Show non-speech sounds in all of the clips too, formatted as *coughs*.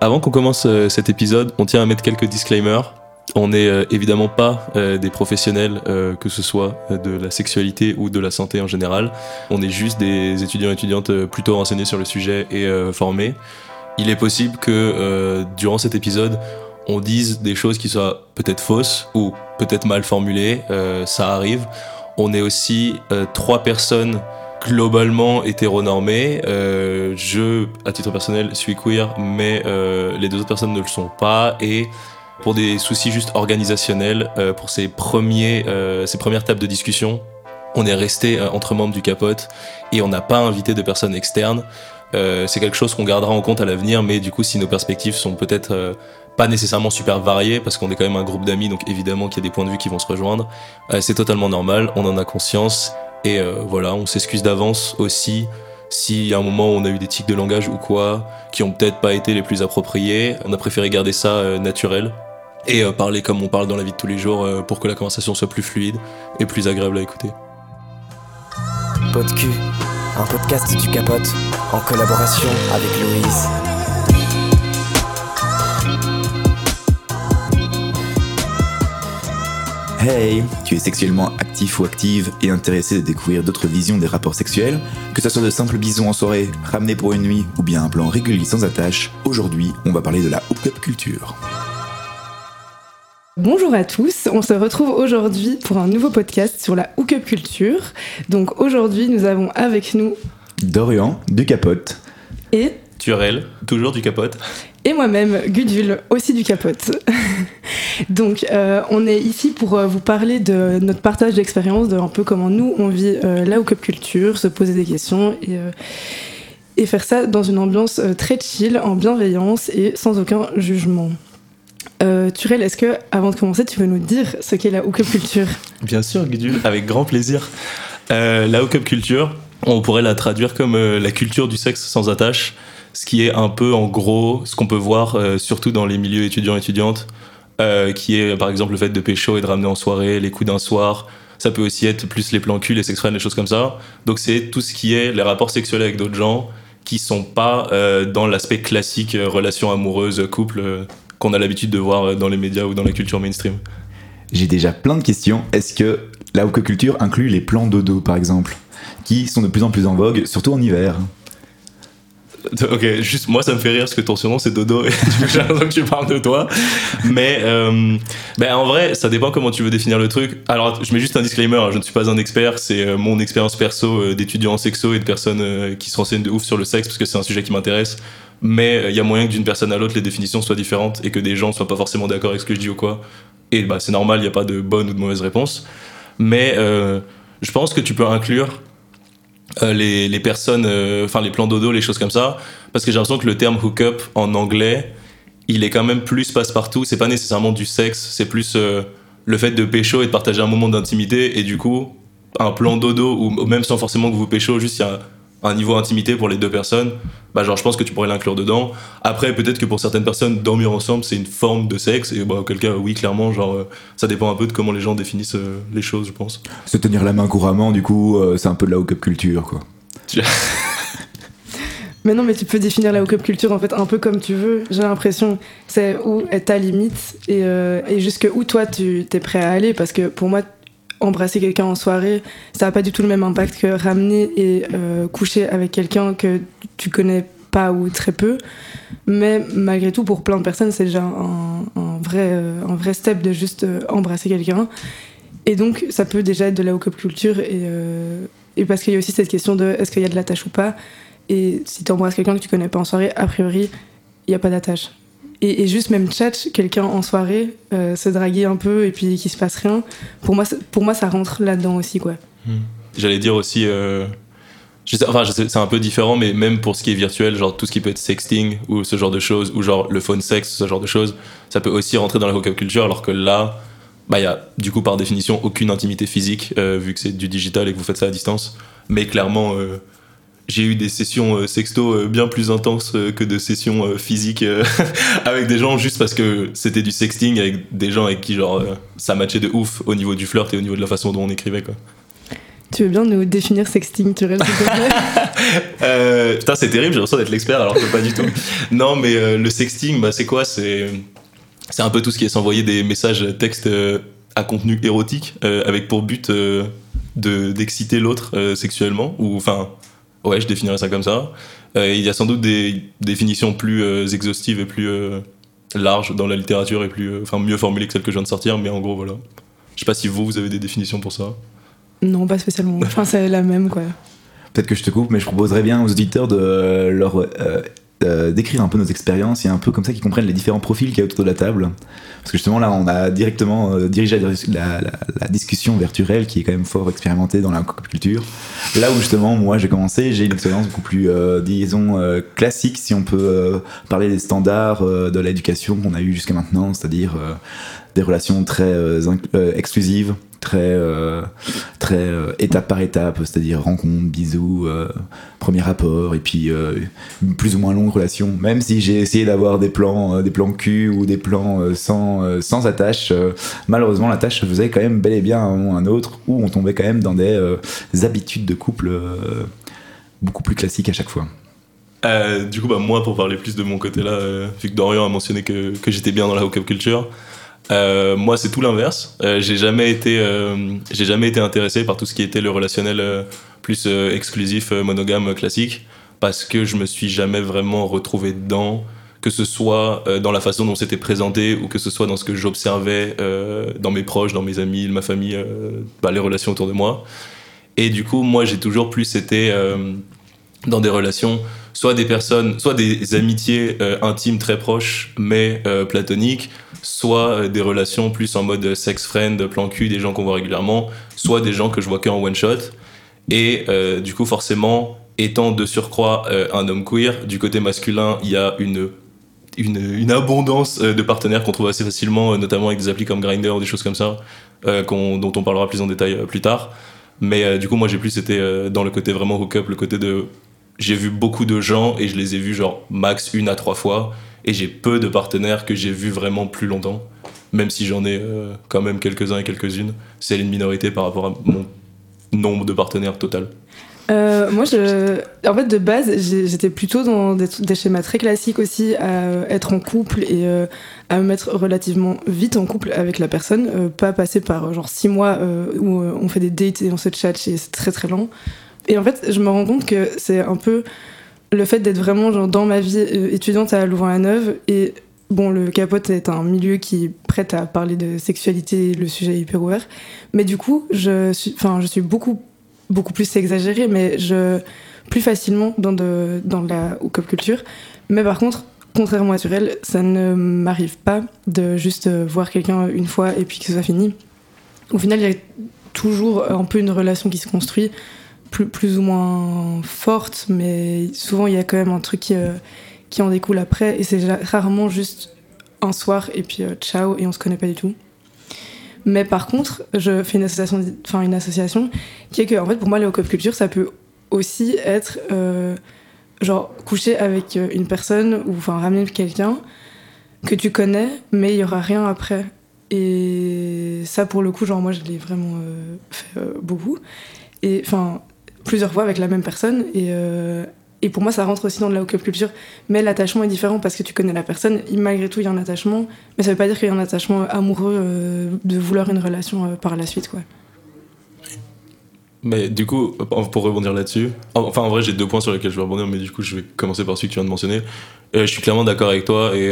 Avant qu'on commence euh, cet épisode, on tient à mettre quelques disclaimers. On n'est euh, évidemment pas euh, des professionnels, que ce soit de la sexualité ou de la santé en général. On est juste des étudiants et étudiantes plutôt renseignés sur le sujet et formés. Il est possible que durant cet épisode, on dise des choses qui soient peut-être fausses ou peut-être mal formulées. ça arrive. On est aussi trois personnes globalement hétéronormé. Euh, je, à titre personnel, suis queer, mais euh, les deux autres personnes ne le sont pas. Et pour des soucis juste organisationnels, euh, pour ces, premiers, ces premières tables de discussion, on est resté entre membres du capote et on n'a pas invité de personnes externes. c'est quelque chose qu'on gardera en compte à l'avenir, mais du coup, si nos perspectives sont peut-être pas nécessairement super variées, parce qu'on est quand même un groupe d'amis, donc évidemment qu'il y a des points de vue qui vont se rejoindre, c'est totalement normal, on en a conscience. Et euh, voilà, on s'excuse d'avance aussi si à un moment on a eu des tics de langage ou quoi, qui ont peut-être pas été les plus appropriés. On a préféré garder ça euh, naturel et euh, parler comme on parle dans la vie de tous les jours pour que la conversation soit plus fluide et plus agréable à écouter. Podcu, un podcast du Capote en collaboration avec Louise. Hey, tu es sexuellement actif ou active et intéressé de découvrir d'autres visions des rapports sexuels? Que ce soit de simples bisous en soirée, ramenés pour une nuit ou bien un plan régulier sans attache, aujourd'hui on va parler de la hookup culture. Bonjour à tous, on se retrouve aujourd'hui pour un nouveau podcast sur la hookup culture. Donc aujourd'hui nous avons avec nous Dorian du Capote et Turel, toujours du Capote et moi-même, Gudule, aussi du Capote. *laughs* Donc, euh, on est ici pour euh, vous parler de notre partage d'expérience, de un peu comment nous on vit euh, la hookup culture, se poser des questions et, et faire ça dans une ambiance très chill, en bienveillance et sans aucun jugement. Turel, est-ce que, avant de commencer, tu veux nous dire ce qu'est la hookup culture? Bien sûr, Gudule, avec grand plaisir. la hookup culture, on pourrait la traduire comme la culture du sexe sans attache ce qui est un peu en gros ce qu'on peut voir euh, surtout dans les milieux étudiants étudiantes, euh, qui est par exemple le fait de pécho et de ramener en soirée, les coups d'un soir. Ça peut aussi être plus les plans cul, les sexuels, les choses comme ça. Donc c'est tout ce qui est les rapports sexuels avec d'autres gens qui sont pas euh, dans l'aspect classique relation amoureuse, couple qu'on a l'habitude de voir dans les médias ou dans la culture mainstream. J'ai déjà plein de questions. Est-ce que la culture inclut les plans dodo par exemple, sont de plus en plus en vogue, surtout en hiver *laughs* Ok, juste moi ça me fait rire parce que ton surnom c'est Dodo et *laughs* j'ai l'impression que tu parles de toi. Mais euh, ben en vrai, ça dépend comment tu veux définir le truc. Alors je mets juste un disclaimer, hein, je ne suis pas un expert, c'est euh, mon expérience perso euh, d'étudiant en sexo et de personnes qui se renseignent de ouf sur le sexe parce que c'est un sujet qui m'intéresse. Mais il y a moyen que d'une personne à l'autre les définitions soient différentes et que des gens soient pas forcément d'accord avec ce que je dis ou quoi. Et bah c'est normal, il n'y a pas de bonne ou de mauvaise réponse. Mais je pense que tu peux inclure euh, les, personnes, euh, enfin les plans dodo, les choses comme ça, parce que j'ai l'impression que le terme hookup en anglais, il est quand même plus passe-partout. C'est pas nécessairement du sexe, c'est plus euh, le fait de pécho et de partager un moment d'intimité, et du coup, un plan dodo, ou même sans forcément que vous pécho, juste il y a un niveau intimité pour les deux personnes, bah genre je pense que tu pourrais l'inclure dedans. Après peut-être que pour certaines personnes dormir ensemble c'est une forme de sexe et bah auquel cas oui clairement genre euh, ça dépend un peu de comment les gens définissent euh, les choses je pense. Se tenir la main couramment du coup euh, c'est un peu de la hookup culture quoi. *laughs* mais non mais tu peux définir la hookup culture en fait un peu comme tu veux. J'ai l'impression c'est où est ta limite et, et jusque où toi tu es prêt à aller parce que pour moi embrasser quelqu'un en soirée, ça n'a pas du tout le même impact que ramener et euh, coucher avec quelqu'un que tu connais pas ou très peu. Mais malgré tout, pour plein de personnes, c'est déjà un, vrai, euh, un vrai step de juste euh, embrasser quelqu'un. Et donc, ça peut déjà être de la hookup culture. Et, et parce qu'il y a aussi cette question de est-ce qu'il y a de l'attache ou pas. Et si tu embrasses quelqu'un que tu connais pas en soirée, a priori, il n'y a pas d'attache. Et, juste même chat, quelqu'un en soirée, euh, se draguer un peu et puis qu'il se passe rien, pour moi, pour moi ça rentre là-dedans aussi. quoi. Hmm. J'allais dire aussi, euh, enfin c'est un peu différent, mais même pour ce qui est virtuel, genre tout ce qui peut être sexting ou ce genre de choses, ou genre le phone sex, ce genre de choses, ça peut aussi rentrer dans la hookup culture, alors que là, bah il y a du coup par définition aucune intimité physique, euh, vu que c'est du digital et que vous faites ça à distance. Mais clairement, j'ai eu des sessions euh, sexto euh, bien plus intenses euh, que de sessions physiques *laughs* avec des gens juste parce que c'était du sexting avec des gens avec qui genre ça matchait de ouf au niveau du flirt et au niveau de la façon dont on écrivait quoi. Tu veux bien nous définir sexting, tu restes *laughs* euh, Putain, c'est terrible, j'ai l'impression d'être l'expert alors que pas du tout. Non, mais euh, le sexting, bah, c'est quoi? C'est c'est un peu tout ce qui est s'envoyer des messages textes euh, à contenu érotique avec pour but de d'exciter l'autre sexuellement ou enfin ouais je définirais ça comme ça Euh, il y a sans doute des définitions plus euh, exhaustives et plus euh, larges dans la littérature et plus euh, enfin mieux formulées que celles que je viens de sortir mais en gros voilà je sais pas si vous vous avez des définitions pour ça Non, pas spécialement. Enfin, c'est la même, quoi. Peut-être que je te coupe, mais je proposerais bien aux auditeurs de euh, leur euh, décrire un peu nos expériences et un peu comme ça qu'ils comprennent les différents profils qu'il y a autour de la table. Parce que justement là, on a directement euh, dirigé la, discussion virtuelle qui est quand même fort expérimentée dans la culture. Là où justement moi j'ai commencé, j'ai une expérience beaucoup plus, euh, disons, classique si on peut parler des standards de l'éducation qu'on a eu jusqu'à maintenant, c'est-à-dire des relations très exclusives, très euh, très euh, étape par étape, c'est-à-dire rencontre, bisous, euh, premier rapport, et puis une plus ou moins longue relation. Même si j'ai essayé d'avoir des plans, des plans cul ou des plans sans, sans attache, malheureusement la tâche se faisait quand même bel et bien un autre, où on tombait quand même dans des habitudes de couple beaucoup plus classiques à chaque fois. Du coup, bah, moi, pour parler plus de mon côté là, euh, vu Dorian a mentionné que, que j'étais bien dans la hookup culture, euh, moi, c'est tout l'inverse. Euh, j'ai jamais été, euh, j'ai jamais été intéressé par tout ce qui était le relationnel euh, plus exclusif, monogame, classique, parce que je me suis jamais vraiment retrouvé dedans, que ce soit dans la façon dont c'était présenté ou que ce soit dans ce que j'observais dans mes proches, dans mes amis, ma famille, bah, les relations autour de moi. Et du coup, moi, j'ai toujours plus été dans des relations soit des personnes, soit des amitiés intimes très proches mais platoniques, soit euh, des relations plus en mode sex friend, plan cul, des gens qu'on voit régulièrement, soit des gens que je vois que en one shot. Et euh, du coup, forcément, étant de surcroît euh, un homme queer, du côté masculin, il y a une une, abondance euh, de partenaires qu'on trouve assez facilement, euh, notamment avec des applis comme Grindr ou des choses comme ça, euh, dont on parlera plus en détail euh, plus tard. Mais euh, du coup, moi, j'ai plus été euh, dans le côté vraiment hookup, le côté de. J'ai vu beaucoup de gens et je les ai vus genre max une à trois fois. Et j'ai peu de partenaires que j'ai vus vraiment plus longtemps. Même si j'en ai euh, quand même quelques-uns et quelques-unes. C'est une minorité par rapport à mon nombre de partenaires total. Euh, moi, en fait, de base, j'étais plutôt dans des, schémas très classiques aussi, à être en couple et euh, à me mettre relativement vite en couple avec la personne, pas passer par genre six mois où on fait des dates et on se chat et c'est très très lent. Et en fait, je me rends compte que c'est un peu le fait d'être vraiment genre, dans ma vie euh, étudiante à Louvain-la-Neuve et Bon, le capote est un milieu qui est prêt à parler de sexualité, le sujet est hyper ouvert. Mais du coup, je suis, enfin, je suis beaucoup, beaucoup plus exagérée, mais je, plus facilement dans, de, dans la hookup culture. Mais par contre, contrairement à Turel, ça ne m'arrive pas de juste euh, voir quelqu'un une fois et puis que ce soit fini. Au final, il y a toujours un peu une relation qui se construit, plus, plus ou moins forte, mais souvent il y a quand même un truc qui, euh, qui en découle après, et c'est rarement juste un soir et puis euh, ciao et on se connaît pas du tout. Mais par contre, je fais une association, enfin une association qui est que, en fait, pour moi, hookup culture, ça peut aussi être euh, genre coucher avec une personne ou enfin ramener quelqu'un que tu connais, mais il y aura rien après. Et ça, pour le coup, genre moi, je l'ai vraiment fait beaucoup. Et enfin, plusieurs fois avec la même personne. Et, euh, et pour moi, ça rentre aussi dans la hookup culture. Mais l'attachement est différent parce que tu connais la personne. Malgré tout, il y a un attachement. Mais ça veut pas dire qu'il y a un attachement amoureux euh, de vouloir une relation euh, par la suite, quoi. Mais du coup, pour rebondir là-dessus, enfin en vrai j'ai deux points sur lesquels je vais rebondir, mais du coup je vais commencer par celui que tu viens de mentionner. Je suis clairement d'accord avec toi et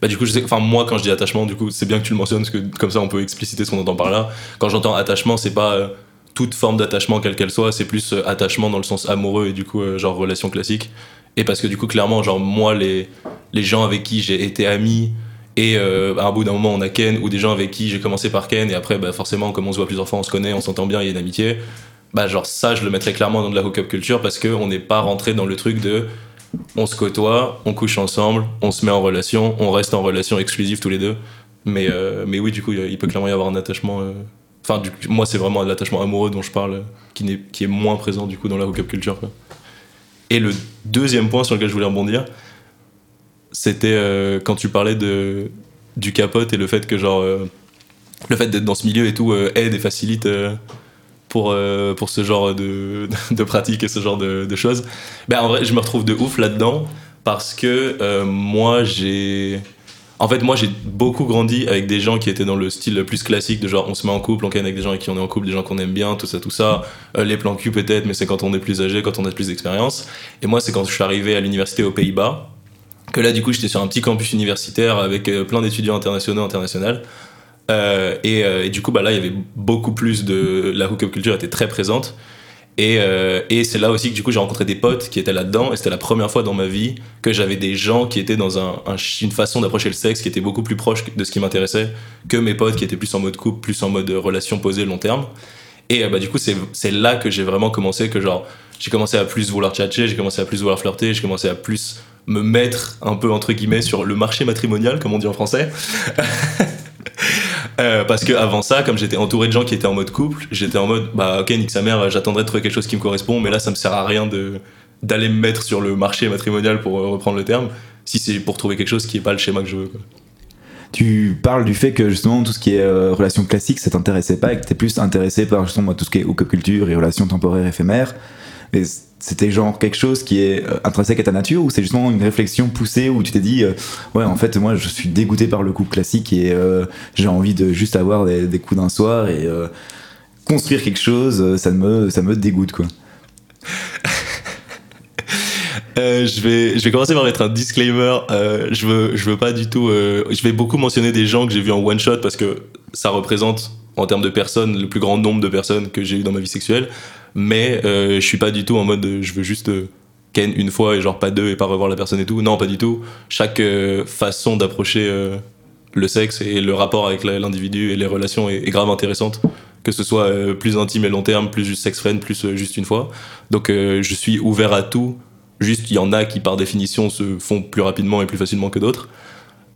bah, du coup je sais, enfin moi quand je dis attachement, du coup c'est bien que tu le mentionnes parce que comme ça on peut expliciter ce qu'on entend par là. Quand j'entends attachement, c'est pas toute forme d'attachement quelle qu'elle soit, c'est plus euh, attachement dans le sens amoureux et du coup euh, genre relation classique. Et parce que du coup clairement genre moi les les gens avec qui j'ai été ami et euh, à un bout d'un moment on a Ken ou des gens avec qui j'ai commencé par Ken et après bah, forcément comme on se voit plusieurs fois on se connaît, on s'entend bien, il y a une amitié bah genre ça je le mettrais clairement dans de la hookup culture parce que on n'est pas rentré dans le truc de on se côtoie, on couche ensemble, on se met en relation, on reste en relation exclusive tous les deux. Mais, mais oui, du coup, il peut clairement y avoir un attachement. Enfin, moi, c'est vraiment l'attachement amoureux dont je parle, qui, n'est- qui est moins présent du coup dans la hookup culture. Et le deuxième point sur lequel je voulais rebondir, c'était euh, quand tu parlais de, du capote et le fait que, genre, euh, le fait d'être dans ce milieu et tout euh, aide et facilite pour, pour ce genre de, *laughs* de pratique et ce genre de, de choses. Ben, en vrai, je me retrouve de ouf là-dedans parce que moi, j'ai. En fait, moi, j'ai beaucoup grandi avec des gens qui étaient dans le style le plus classique de genre on se met en couple, on canne avec des gens avec qui on est en couple, des gens qu'on aime bien, tout ça, tout ça. Euh, les plans cul peut-être, mais c'est quand on est plus âgé, quand on a plus d'expérience. Et moi, c'est quand je suis arrivé à l'université aux Pays-Bas, que là, du coup, j'étais sur un petit campus universitaire avec euh, plein d'étudiants internationaux, internationales. Euh, et, euh, et du coup, bah, là, il y avait beaucoup plus de. La hookup culture était très présente. Et, euh, et c'est là aussi que du coup j'ai rencontré des potes qui étaient là-dedans et c'était la première fois dans ma vie que j'avais des gens qui étaient dans un, un- une façon d'approcher le sexe qui était beaucoup plus proche de ce qui m'intéressait que mes potes qui étaient plus en mode couple, plus en mode relation posée long terme. Et euh, bah, du coup c'est c'est là que j'ai vraiment commencé que genre j'ai commencé à plus vouloir tchatcher, j'ai commencé à plus vouloir flirter, j'ai commencé à plus me mettre un peu entre guillemets sur le marché matrimonial comme on dit en français. *laughs* Euh, parce que avant ça, comme j'étais entouré de gens qui étaient en mode couple, j'étais en mode bah ok nique sa mère, j'attendrai de trouver quelque chose qui me correspond, mais là ça me sert à rien de d'aller me mettre sur le marché matrimonial pour euh, reprendre le terme, si c'est pour trouver quelque chose qui est pas le schéma que je veux. Tu parles du fait que justement tout ce qui est euh, relations classiques, ça t'intéressait pas et que t'es plus intéressé par justement tout ce qui est culture et relations temporaires éphémères. Mais c'était genre quelque chose qui est euh, intrinsèque à ta nature ou c'est justement une réflexion poussée où tu t'es dit euh, ouais en fait moi je suis dégoûté par le couple classique et euh, j'ai envie de juste avoir des, coups d'un soir et construire quelque chose ça me ça me dégoûte quoi. *laughs* Je, vais, je vais commencer par mettre un disclaimer. Je, veux, je veux pas du tout. je vais beaucoup mentionner des gens que j'ai vus en one shot parce que ça représente, en termes de personnes, le plus grand nombre de personnes que j'ai eu dans ma vie sexuelle. Mais euh, je suis pas du tout en mode euh, je veux juste euh, ken une fois et genre pas deux et pas revoir la personne et tout. Non, pas du tout. Chaque façon d'approcher le sexe et le rapport avec l'individu et les relations est, grave intéressante. Que ce soit plus intime et long terme, plus juste sex friend, plus juste une fois. Donc je suis ouvert à tout. Juste, il y en a qui, par définition, se font plus rapidement et plus facilement que d'autres.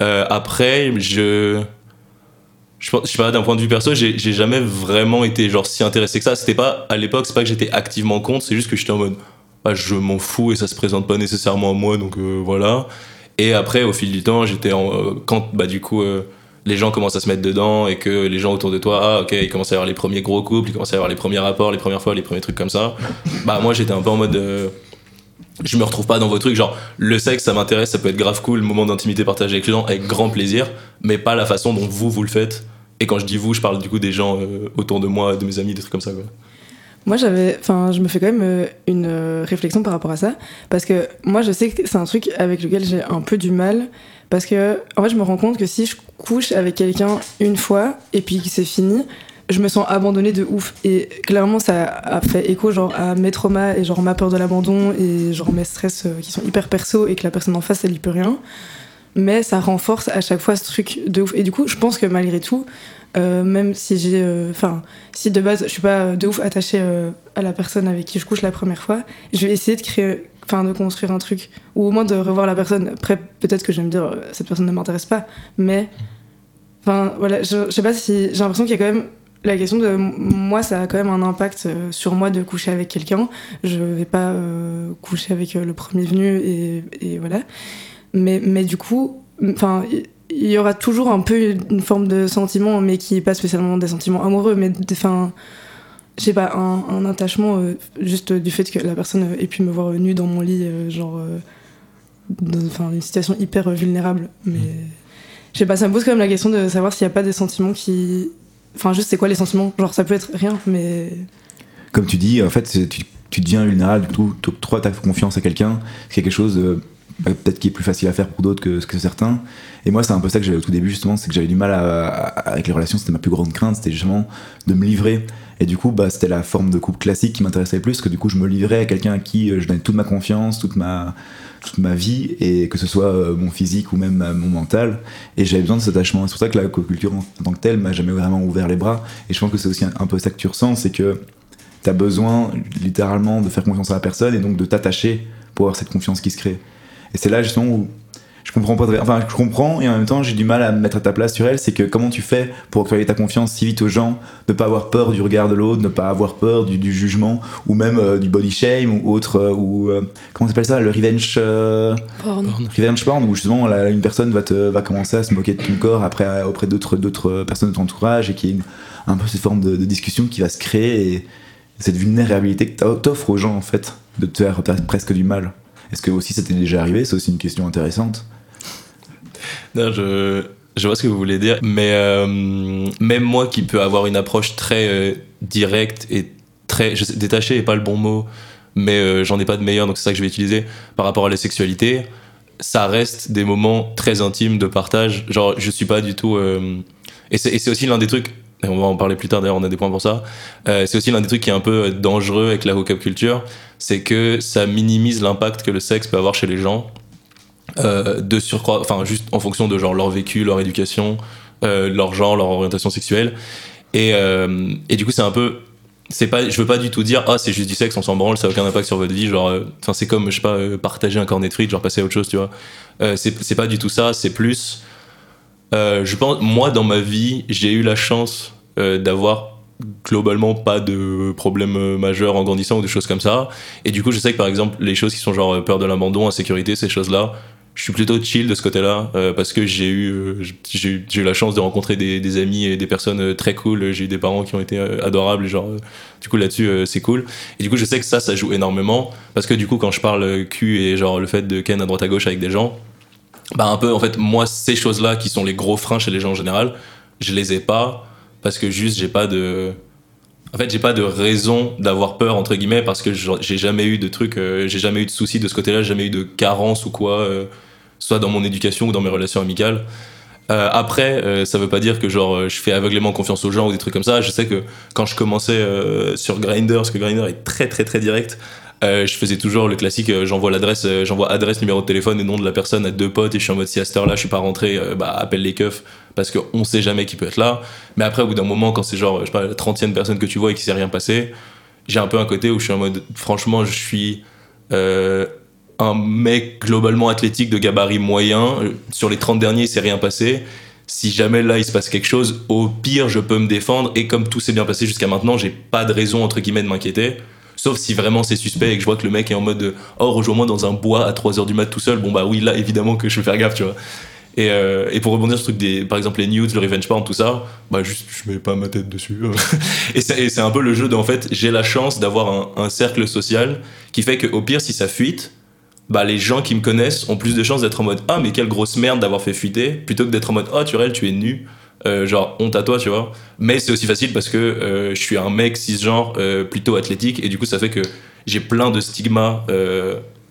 Après, je. Je, je sais pas, d'un point de vue perso, j'ai jamais vraiment été genre si intéressé que ça. C'était pas, à l'époque, c'est pas que j'étais activement contre, c'est juste que j'étais en mode, ah, je m'en fous et ça se présente pas nécessairement à moi, donc euh, voilà. Et après, au fil du temps, j'étais euh, quand, bah, du coup, euh, les gens commencent à se mettre dedans et que les gens autour de toi, ah, ok, ils commencent à avoir les premiers gros couples, ils commencent à avoir les premiers rapports, les premières fois, les premiers trucs comme ça. Bah, moi, j'étais un peu en mode. je me retrouve pas dans vos trucs. Genre, le sexe, ça m'intéresse, ça peut être grave cool, le moment d'intimité partagé avec les gens, avec grand plaisir, mais pas la façon dont vous, vous le faites. Et quand je dis vous, je parle du coup des gens euh, autour de moi, de mes amis, des trucs comme ça. Moi, j'avais, enfin, je me fais quand même euh, une euh, réflexion par rapport à ça, parce que moi, je sais que c'est un truc avec lequel j'ai un peu du mal, parce que en fait, je me rends compte que si je couche avec quelqu'un une fois et puis que c'est fini, je me sens abandonnée de ouf. Et clairement, ça a fait écho genre à mes traumas et genre ma peur de l'abandon et genre mes stress qui sont hyper perso et que la personne en face, elle y peut rien. Mais ça renforce à chaque fois ce truc de ouf. Et du coup, je pense que malgré tout, euh, même si j'ai, euh, enfin, si de base je suis pas de ouf attachée euh, à la personne avec qui je couche la première fois, je vais essayer de créer, enfin, de construire un truc ou au moins de revoir la personne. Après, peut-être que je vais me dire cette personne ne m'intéresse pas, mais, enfin, voilà, je, je sais pas si j'ai l'impression qu'il y a quand même la question de moi, ça a quand même un impact sur moi de coucher avec quelqu'un. Je vais pas coucher avec le premier venu et, et voilà. Mais, mais du coup, enfin, il- y aura toujours un peu une forme de sentiment, mais qui est pas spécialement des sentiments amoureux, mais enfin, je sais pas, un, un attachement euh, juste du fait que la personne ait pu me voir nue dans mon lit, euh, genre, euh, dans enfin, une situation hyper vulnérable. Mais je sais pas, ça me pose quand même la question de savoir s'il n'y a pas des sentiments qui. Enfin, juste c'est quoi les sentiments? Genre, ça peut être rien, mais. Comme tu dis, en fait, tu, tu deviens vulnérable, du coup, tu octroies ta confiance à quelqu'un, c'est quelque chose bah, peut-être qui est plus facile à faire pour d'autres que, que certains. Et moi, c'est un peu ça que j'avais au tout début, justement, c'est que j'avais du mal avec les relations, c'était ma plus grande crainte, c'était justement de me livrer. Et du coup, bah, c'était la forme de couple classique qui m'intéressait le plus, que du coup, je me livrais à quelqu'un à qui euh, je donnais toute ma confiance, toute ma, toute ma vie, et que ce soit euh, mon physique ou même euh, mon mental. Et j'avais besoin de cet attachement. C'est pour ça que la culture en, tant que telle m'a jamais vraiment ouvert les bras. Et je pense que c'est aussi un, un peu ça que tu ressens, c'est que t'as besoin littéralement de faire confiance à la personne et donc de t'attacher pour avoir cette confiance qui se crée. Et c'est là justement où je comprends pas très, enfin je comprends et en même temps j'ai du mal à me mettre à ta place sur elle, c'est que comment tu fais pour octroyer ta confiance si vite aux gens, ne pas avoir peur du regard de l'autre, ne pas avoir peur du, du jugement ou même euh, du body shame ou autre euh, ou euh, comment s'appelle ça? Le revenge euh, revenge porn où justement la- une personne va te va commencer à se moquer de ton corps après auprès d'autres d'autres personnes de ton entourage et qui est une- un peu cette forme de, de discussion qui va se créer et, cette vulnérabilité que t'o- t'offres aux gens en fait, de te faire presque du mal. Est-ce que aussi ça t'est déjà arrivé C'est aussi une question intéressante. Non, je, vois ce que vous voulez dire, mais euh, même moi qui peux avoir une approche très euh, directe et très. Je sais, détachée pas le bon mot, mais euh, j'en ai pas de meilleur, donc c'est ça que je vais utiliser par rapport à la sexualité. Ça reste des moments très intimes de partage. Genre, je suis pas du tout. et c'est aussi l'un des trucs. On va en parler plus tard, d'ailleurs, on a des points pour ça. C'est aussi l'un des trucs qui est un peu dangereux avec la hookup culture, c'est que ça minimise l'impact que le sexe peut avoir chez les gens euh, de surcroît, enfin juste en fonction de genre leur vécu, leur éducation, euh, leur genre, leur orientation sexuelle. Et, euh, et du coup, c'est un peu. C'est pas, je veux pas du tout dire, ah, c'est juste du sexe, on s'en branle, ça a aucun impact sur votre vie. Genre, enfin, c'est comme, je sais pas, partager un cornet de frites, genre passer à autre chose, tu vois. C'est pas du tout ça, c'est plus. je pense, moi, dans ma vie, j'ai eu la chance d'avoir globalement pas de problèmes euh, majeurs en grandissant ou des choses comme ça. Et du coup, je sais que par exemple, les choses qui sont genre euh, peur de l'abandon, insécurité, ces choses-là, je suis plutôt chill de ce côté-là euh, parce que j'ai eu, j'ai eu- la chance de rencontrer des, amis et des personnes très cool. J'ai eu des parents qui ont été adorables. Genre, du coup, là-dessus, c'est cool. Et du coup, je sais que ça, ça joue énormément parce que du coup, quand je parle cul et genre le fait de ken à droite à gauche avec des gens, bah un peu, en fait, moi, ces choses-là qui sont les gros freins chez les gens en général, je les ai pas parce que juste, j'ai pas de. En fait, j'ai pas de raison d'avoir peur entre guillemets parce que j'ai jamais eu de trucs, euh, j'ai jamais eu de soucis de ce côté-là, j'ai jamais eu de carence ou quoi, euh, soit dans mon éducation ou dans mes relations amicales. Euh, après, euh, ça veut pas dire que genre je fais aveuglément confiance aux gens ou des trucs comme ça. Je sais que quand je commençais sur Grindr, parce que Grindr est très très très direct, euh, je faisais toujours le classique, euh, j'envoie l'adresse, euh, j'envoie adresse, numéro de téléphone et nom de la personne à deux potes et je suis en mode si à cette heure-là je suis pas rentré, bah appelle les keufs parce qu'on sait jamais qui peut être là. Mais après, au bout d'un moment, quand c'est genre, je sais pas, la trentième personne que tu vois et qu'il s'est rien passé, j'ai un peu un côté où je suis en mode, franchement, je suis un mec globalement athlétique de gabarit moyen. Sur les 30 derniers, il s'est rien passé. Si jamais là il se passe quelque chose, au pire je peux me défendre et comme tout s'est bien passé jusqu'à maintenant, j'ai pas de raison entre guillemets de m'inquiéter. Sauf si vraiment c'est suspect et que je vois que le mec est en mode de, oh rejoins-moi dans un bois à 3h du mat tout seul, bon bah oui là évidemment que je vais faire gaffe tu vois. Et, euh, et pour rebondir sur le truc des, par exemple les news, le revenge porn, tout ça, bah juste je mets pas ma tête dessus. *laughs* et c'est un peu le jeu de en fait j'ai la chance d'avoir un, cercle social qui fait que au pire si ça fuite, bah les gens qui me connaissent ont plus de chances d'être en mode ah mais quelle grosse merde d'avoir fait fuiter plutôt que d'être en mode oh Turel tu es nu Euh, genre honte à toi tu vois mais c'est aussi facile parce que euh, je suis un mec cisgenre euh, plutôt athlétique et du coup ça fait que j'ai plein de stigmas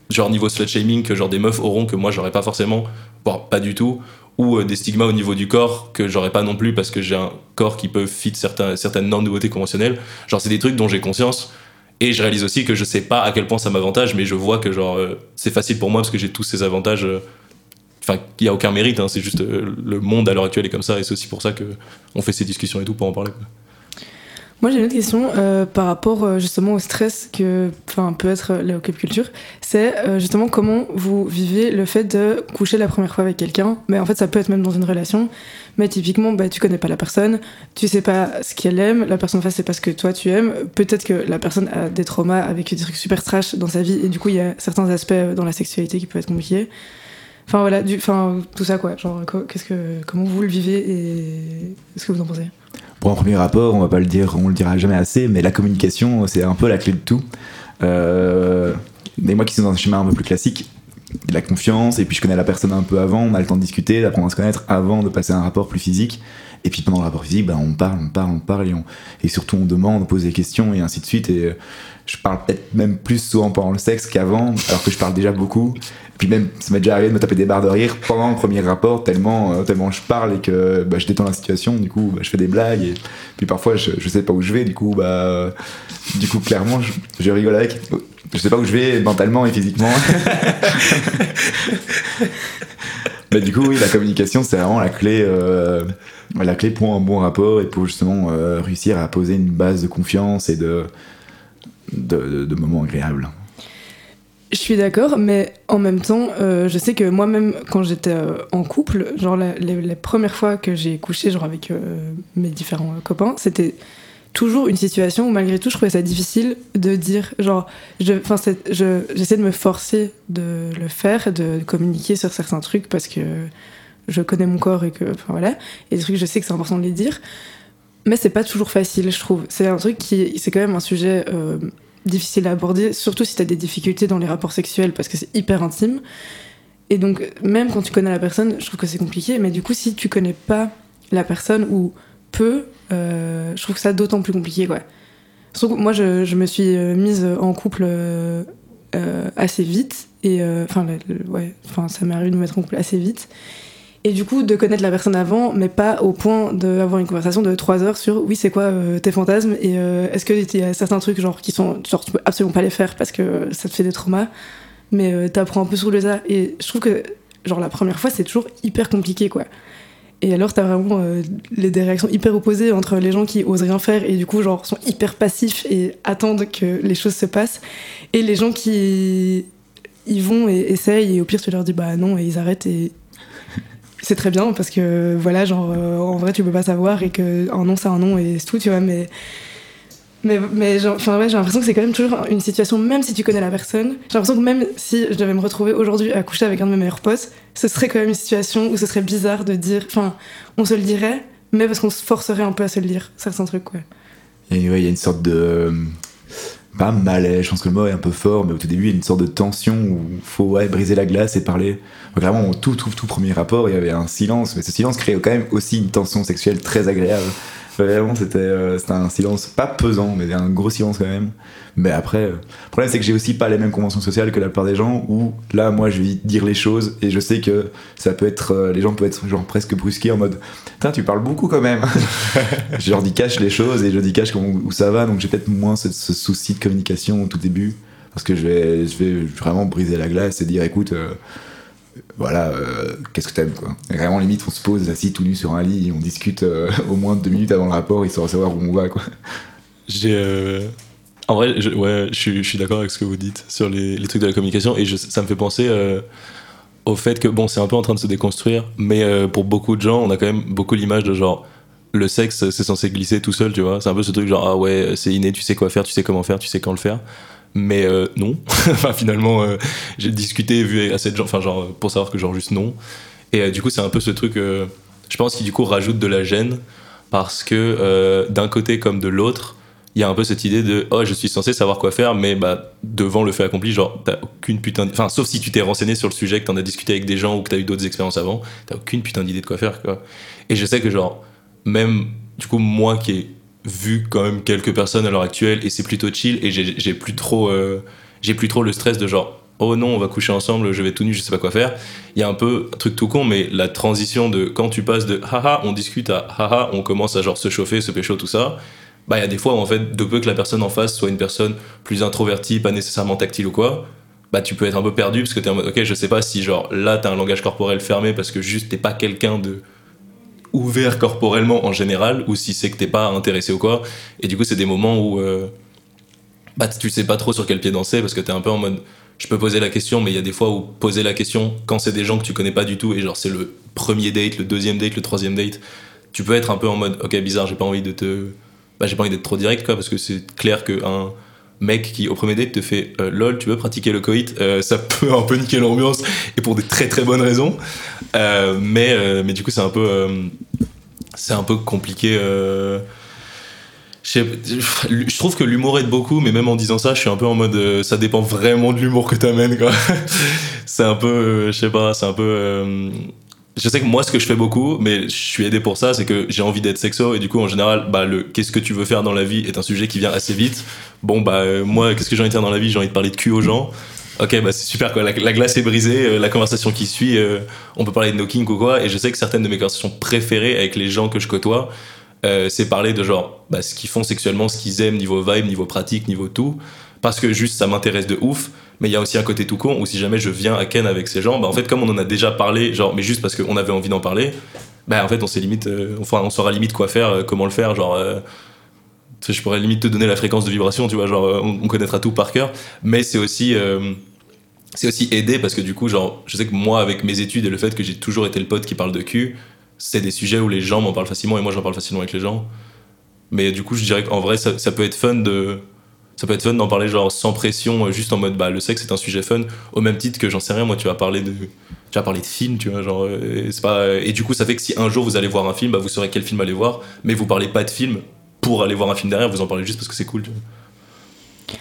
genre niveau slut shaming que genre des meufs auront que moi j'aurais pas forcément voire pas du tout ou des stigmas au niveau du corps que j'aurais pas non plus parce que j'ai un corps qui peut fit certains, certaines normes de beauté conventionnelles genre c'est des trucs dont j'ai conscience et je réalise aussi que je sais pas à quel point ça m'avantage, mais je vois que genre c'est facile pour moi parce que j'ai tous ces avantages. Enfin, il y a aucun mérite, hein, c'est juste euh, le monde à l'heure actuelle est comme ça, et c'est aussi pour ça que on fait ces discussions et tout pour en parler. Moi j'ai une autre question euh, par rapport euh, justement au stress que peut être la hookup culture. C'est justement comment vous vivez le fait de coucher la première fois avec quelqu'un. Mais en fait ça peut être même dans une relation. Mais typiquement bah, tu connais pas la personne, tu sais pas ce qu'elle aime, la personne en face c'est pas ce que toi tu aimes. Peut-être que la personne a des traumas avec des trucs super trash dans sa vie et du coup il y a certains aspects dans la sexualité qui peuvent être compliqués. Enfin voilà, enfin, tout ça quoi. Genre qu'est-ce que, comment vous le vivez et ce que vous en pensez? Pour un premier rapport, on va pas le dire, on le dira jamais assez, mais la communication, c'est un peu la clé de tout. Euh, mais moi qui suis dans un schéma un peu plus classique, la confiance, et puis je connais la personne un peu avant, on a le temps de discuter, d'apprendre à se connaître avant de passer à un rapport plus physique. Et puis pendant le rapport physique, bah, on parle, on parle, on parle, et, on- et surtout on demande, on pose des questions, et ainsi de suite. Et je parle peut-être même plus souvent pendant le sexe qu'avant, alors que je parle déjà beaucoup. Puis même, ça m'est déjà arrivé de me taper des barres de rire pendant le premier rapport, tellement, euh, tellement je parle et que bah, je détends la situation, du coup bah, je fais des blagues, puis parfois je, je sais pas où je vais, du coup, bah, du coup clairement je, je rigole avec. Je sais pas où je vais mentalement et physiquement. *laughs* Mais du coup, oui, la communication, c'est vraiment la clé, euh, la clé pour un bon rapport et pour justement euh, réussir à poser une base de confiance et de, de, moments agréables. Je suis d'accord, mais en même temps, euh, je sais que moi-même, quand j'étais euh, en couple, genre la- les premières fois que j'ai couché genre avec euh, mes différents copains, c'était toujours une situation où malgré tout, je trouvais ça difficile de dire, genre, je, c'est- je- j'essaie de me forcer de le faire, de communiquer sur certains trucs parce que je connais mon corps et que, voilà, et des trucs, je sais que c'est important de les dire. Mais c'est pas toujours facile, je trouve. C'est un truc qui, c'est quand même un sujet euh, difficile à aborder, surtout si t'as des difficultés dans les rapports sexuels, parce que c'est hyper intime. Et donc, même quand tu connais la personne, je trouve que c'est compliqué, mais du coup, si tu connais pas la personne ou peu, euh, je trouve que ça d'autant plus compliqué, quoi. Surtout moi, je, me suis euh, mise en couple assez vite, et enfin, ça m'est arrivé de me mettre en couple assez vite. Et du coup, de connaître la personne avant, mais pas au point d'avoir une conversation de 3 heures sur oui, c'est quoi euh, tes fantasmes et euh, est-ce qu'il y a certains trucs genre qui sont genre tu peux absolument pas les faire parce que ça te fait des traumas, mais euh, t'apprends un peu sur le tas. Et je trouve que genre la première fois, c'est toujours hyper compliqué quoi. Et alors, t'as vraiment euh, les, des réactions hyper opposées entre les gens qui osent rien faire et du coup, genre, sont hyper passifs et attendent que les choses se passent, et les gens qui y vont et essayent, et au pire, tu leur dis bah non, et ils arrêtent, et c'est très bien parce que voilà, genre, euh, en vrai, tu peux pas savoir, et que un non, c'est un non, et c'est tout, tu vois, mais. Mais, mais enfin, ouais, j'ai l'impression que c'est quand même toujours une situation, même si tu connais la personne, j'ai l'impression que même si je devais me retrouver aujourd'hui à coucher avec un de mes meilleurs potes, ce serait quand même une situation où ce serait bizarre de dire. Enfin, on se le dirait, mais parce qu'on se forcerait un peu à se le dire. Ça, c'est un truc, quoi. Et ouais, il y a une sorte de. Pas malaise, je pense que le mot est un peu fort, mais au tout début, il y a une sorte de tension où il faut ouais, briser la glace et parler. Vraiment, au tout, tout, tout premier rapport, il y avait un silence, mais ce silence créait quand même aussi une tension sexuelle très agréable. Vraiment, c'était euh, un silence pas pesant, mais un gros silence quand même. Mais après, euh, le problème, c'est que j'ai aussi pas les mêmes conventions sociales que la plupart des gens, où là, moi, je vais dire les choses et je sais que ça peut être. euh, les gens peuvent être genre presque brusqués en mode Putain, tu parles beaucoup quand même. *laughs* je leur dis cache les choses et je dis cache où ça va, donc j'ai peut-être moins ce, ce souci de communication au tout début, parce que je vais, je vais vraiment briser la glace et dire écoute, euh, voilà, euh, qu'est-ce que t'aimes quoi. Vraiment, limite, on se pose assis tout nu sur un lit et on discute euh, *laughs* au moins deux minutes avant le rapport, histoire de savoir où on va quoi. J'ai. euh, En vrai, je, ouais, je je suis d'accord avec ce que vous dites sur les, trucs de la communication et ça me fait penser au fait que, bon, c'est un peu en train de se déconstruire, mais pour beaucoup de gens, on a quand même beaucoup l'image de genre. Le sexe, c'est censé glisser tout seul, tu vois. C'est un peu ce truc genre, ah ouais, c'est inné, tu sais quoi faire, tu sais comment faire, tu sais quand le faire. Mais euh, non. *laughs* enfin, finalement, euh, j'ai discuté, vu assez de gens, enfin, genre, pour savoir que genre juste non. Et euh, du coup, c'est un peu ce truc, je pense, qui du coup rajoute de la gêne parce que d'un côté comme de l'autre, il y a un peu cette idée de oh je suis censé savoir quoi faire mais bah devant le fait accompli genre t'as aucune putain enfin sauf si tu t'es renseigné sur le sujet que t'en as discuté avec des gens ou que t'as eu d'autres expériences avant t'as aucune putain d'idée de quoi faire quoi et je sais que genre même du coup moi qui ai vu quand même quelques personnes à l'heure actuelle et c'est plutôt chill et j'ai plus trop euh, j'ai plus trop le stress de genre oh non on va coucher ensemble je vais tout nu je sais pas quoi faire. Il y a un peu un truc tout con mais la transition de quand tu passes de haha on discute à haha on commence à genre se chauffer se pécho tout ça. Bah il y a des fois en fait de peu que la personne en face soit une personne plus introvertie pas nécessairement tactile ou quoi bah tu peux être un peu perdu parce que t'es en mode ok je sais pas si genre là t'as un langage corporel fermé parce que juste t'es pas quelqu'un de ouvert corporellement en général ou si c'est que t'es pas intéressé ou quoi et du coup c'est des moments où euh, bah tu sais pas trop sur quel pied danser parce que t'es un peu en mode je peux poser la question mais il y a des fois où poser la question quand c'est des gens que tu connais pas du tout et genre c'est le premier date le deuxième date le troisième date tu peux être un peu en mode ok bizarre j'ai pas envie de te bah j'ai pas envie d'être trop direct quoi parce que c'est clair que un mec qui au premier date te fait euh, lol tu veux pratiquer le coït Euh, ça peut un peu niquer l'ambiance et pour des très très bonnes raisons Euh, mais mais du coup c'est un peu c'est un peu compliqué je, trouve que l'humour aide beaucoup, mais même en disant ça, je suis un peu en mode ça dépend vraiment de l'humour que t'amènes, *laughs* c'est un peu, je sais pas, c'est un peu. Je sais que moi, ce que je fais beaucoup, mais je suis aidé pour ça, c'est que j'ai envie d'être sexo, et du coup, en général, bah, le qu'est-ce que tu veux faire dans la vie est un sujet qui vient assez vite. Bon, bah, euh, moi, qu'est-ce que j'ai envie de faire dans la vie? J'ai envie de parler de cul aux gens. Ok, bah c'est super quoi. La, la glace est brisée, euh, la conversation qui suit, euh, on peut parler de knocking ou quoi. Et je sais que certaines de mes conversations préférées avec les gens que je côtoie, c'est parler de genre bah, ce qu'ils font sexuellement, ce qu'ils aiment niveau vibe, niveau pratique, niveau tout. Parce que juste ça m'intéresse de ouf. Mais il y a aussi un côté tout con où si jamais je viens à Ken avec ces gens, bah en fait comme on en a déjà parlé, genre mais juste parce qu'on avait envie d'en parler, bah en fait on sait limite, euh, enfin on saura limite quoi faire, euh, comment le faire, genre. euh, je pourrais limite te donner la fréquence de vibration, tu vois, genre euh, on, on connaîtra tout par cœur. Mais c'est aussi c'est aussi aider parce que du coup, genre, je sais que moi, avec mes études et le fait que j'ai toujours été le pote qui parle de cul, c'est des sujets où les gens m'en parlent facilement et moi j'en parle facilement avec les gens. Mais du coup, je dirais qu'en vrai, ça peut être fun de, ça peut être fun d'en parler genre sans pression, euh, juste en mode bah le sexe c'est un sujet fun, au même titre que j'en sais rien, moi tu vas parler de tu vas parler de films, tu vois, genre euh, c'est pas et du coup ça fait que si un jour vous allez voir un film, bah vous saurez quel film aller voir, mais vous parlez pas de film pour aller voir un film derrière, vous en parlez juste parce que c'est cool. Tu vois.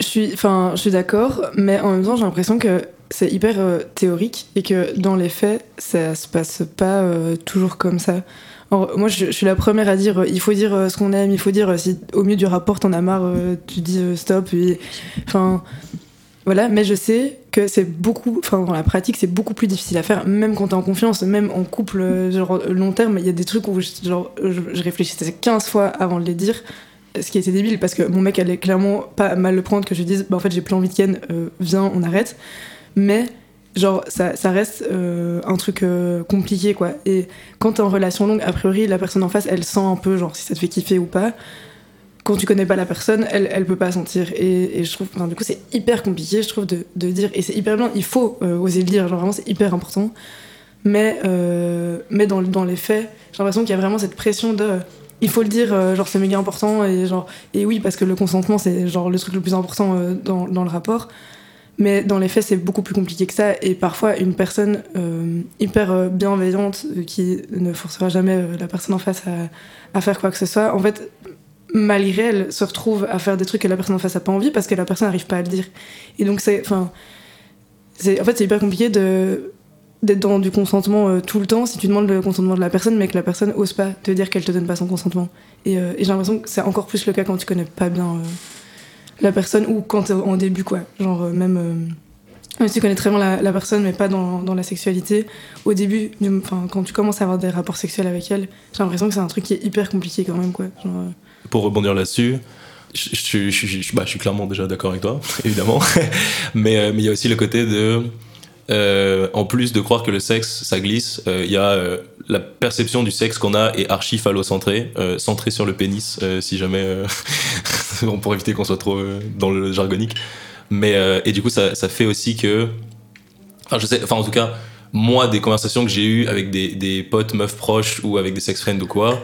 Je suis, enfin, je suis d'accord, mais en même temps, j'ai l'impression que c'est hyper euh, théorique et que dans les faits, ça se passe pas toujours comme ça. Moi, je, suis la première à dire, euh, il faut dire euh, ce qu'on aime, il faut dire euh, si au milieu du rapport t'en as marre, tu dis stop. Enfin, voilà. Mais je sais que c'est beaucoup, enfin, dans la pratique, c'est beaucoup plus difficile à faire, même quand t'es en confiance, même en couple, genre long terme. Il y a des trucs où genre, je, je réfléchissais 15 fois avant de les dire. Ce qui était débile parce que mon mec allait clairement pas mal le prendre que je lui dise bah en fait j'ai plus envie de Ken, euh, viens on arrête. Mais genre ça, ça reste euh, un truc euh, compliqué quoi. Et quand t'es en relation longue, a priori la personne en face elle sent un peu genre si ça te fait kiffer ou pas. Quand tu connais pas la personne, elle, elle peut pas sentir. Et, et je trouve, du coup c'est hyper compliqué je trouve de, de dire, et c'est hyper bien, il faut euh, oser le dire, genre vraiment c'est hyper important. Mais, mais dans, dans les faits, j'ai l'impression qu'il y a vraiment cette pression de il faut le dire, genre c'est méga important et genre et oui parce que le consentement c'est genre le truc le plus important dans, dans le rapport. Mais dans les faits c'est beaucoup plus compliqué que ça et parfois une personne euh, hyper euh, bienveillante euh, qui ne forcera jamais la personne en face à, faire quoi que ce soit, en fait malgré elle se retrouve à faire des trucs que la personne en face a pas envie parce que la personne n'arrive pas à le dire. Et donc c'est en fait c'est hyper compliqué d'être dans du consentement tout le temps si tu demandes le consentement de la personne mais que la personne ose pas te dire qu'elle te donne pas son consentement et, et j'ai l'impression que c'est encore plus le cas quand tu connais pas bien la personne ou quand en début quoi genre euh, même euh, même si tu connais très bien la, personne mais pas dans, dans la sexualité au début enfin quand tu commences à avoir des rapports sexuels avec elle j'ai l'impression que c'est un truc qui est hyper compliqué quand même quoi euh, Pour rebondir là-dessus, je, je- je- bah, je suis clairement déjà d'accord avec toi, *laughs* évidemment. *laughs* mais euh, il y a aussi le côté de. en plus de croire que le sexe ça glisse, il y a la perception du sexe qu'on a est archi phallocentrée, centrée sur le pénis, si jamais *laughs* *laughs* pour éviter qu'on soit trop euh, dans le jargonique. Mais euh, et du coup ça, ça fait aussi que, enfin je sais, enfin en tout cas moi des conversations que j'ai eues avec des, des potes meufs proches ou avec des sex friends ou quoi,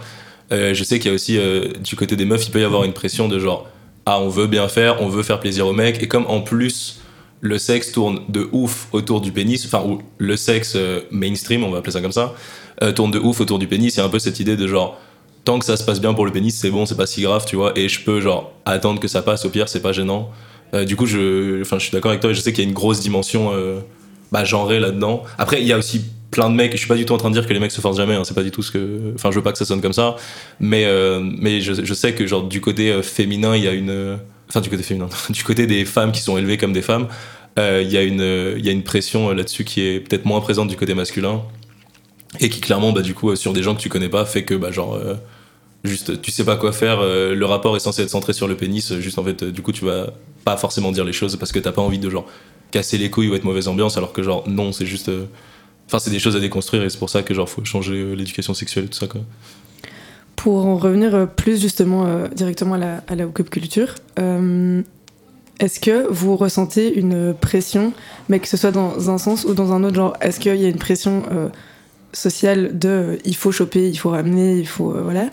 euh, je sais qu'il y a aussi du côté des meufs il peut y avoir une pression de genre ah on veut bien faire, on veut faire plaisir aux mecs et comme en plus le sexe tourne de ouf autour du pénis, enfin ou le sexe mainstream on va appeler ça comme ça, tourne de ouf autour du pénis, il y a un peu cette idée de genre tant que ça se passe bien pour le pénis c'est bon c'est pas si grave tu vois et je peux genre attendre que ça passe au pire c'est pas gênant. Euh, du coup je, je suis d'accord avec toi je sais qu'il y a une grosse dimension euh, bah, genrée là-dedans. Après il y a aussi plein de mecs, je suis pas du tout en train de dire que les mecs se forcent jamais, hein, c'est pas du tout ce que. Enfin, je veux pas que ça sonne comme ça, mais, euh, mais je, sais que, genre, du côté féminin, il y a une. Enfin, du côté féminin, *laughs* du côté des femmes qui sont élevées comme des femmes, il y, a une, y a une pression là-dessus qui est peut-être moins présente du côté masculin, et qui, clairement, bah, du coup, sur des gens que tu connais pas, fait que, bah, genre. Juste, tu sais pas quoi faire, euh, le rapport est censé être centré sur le pénis, euh, juste en fait, euh, du coup, tu vas pas forcément dire les choses parce que t'as pas envie de genre casser les couilles ou être mauvaise ambiance, alors que genre, non, c'est juste. Enfin, c'est des choses à déconstruire et c'est pour ça que genre faut changer l'éducation sexuelle tout ça quoi. Pour en revenir plus justement directement à la, à culture, est-ce que vous ressentez une pression, mais que ce soit dans un sens ou dans un autre genre Est-ce qu'il y a une pression sociale de il faut choper, il faut ramener, il faut. voilà?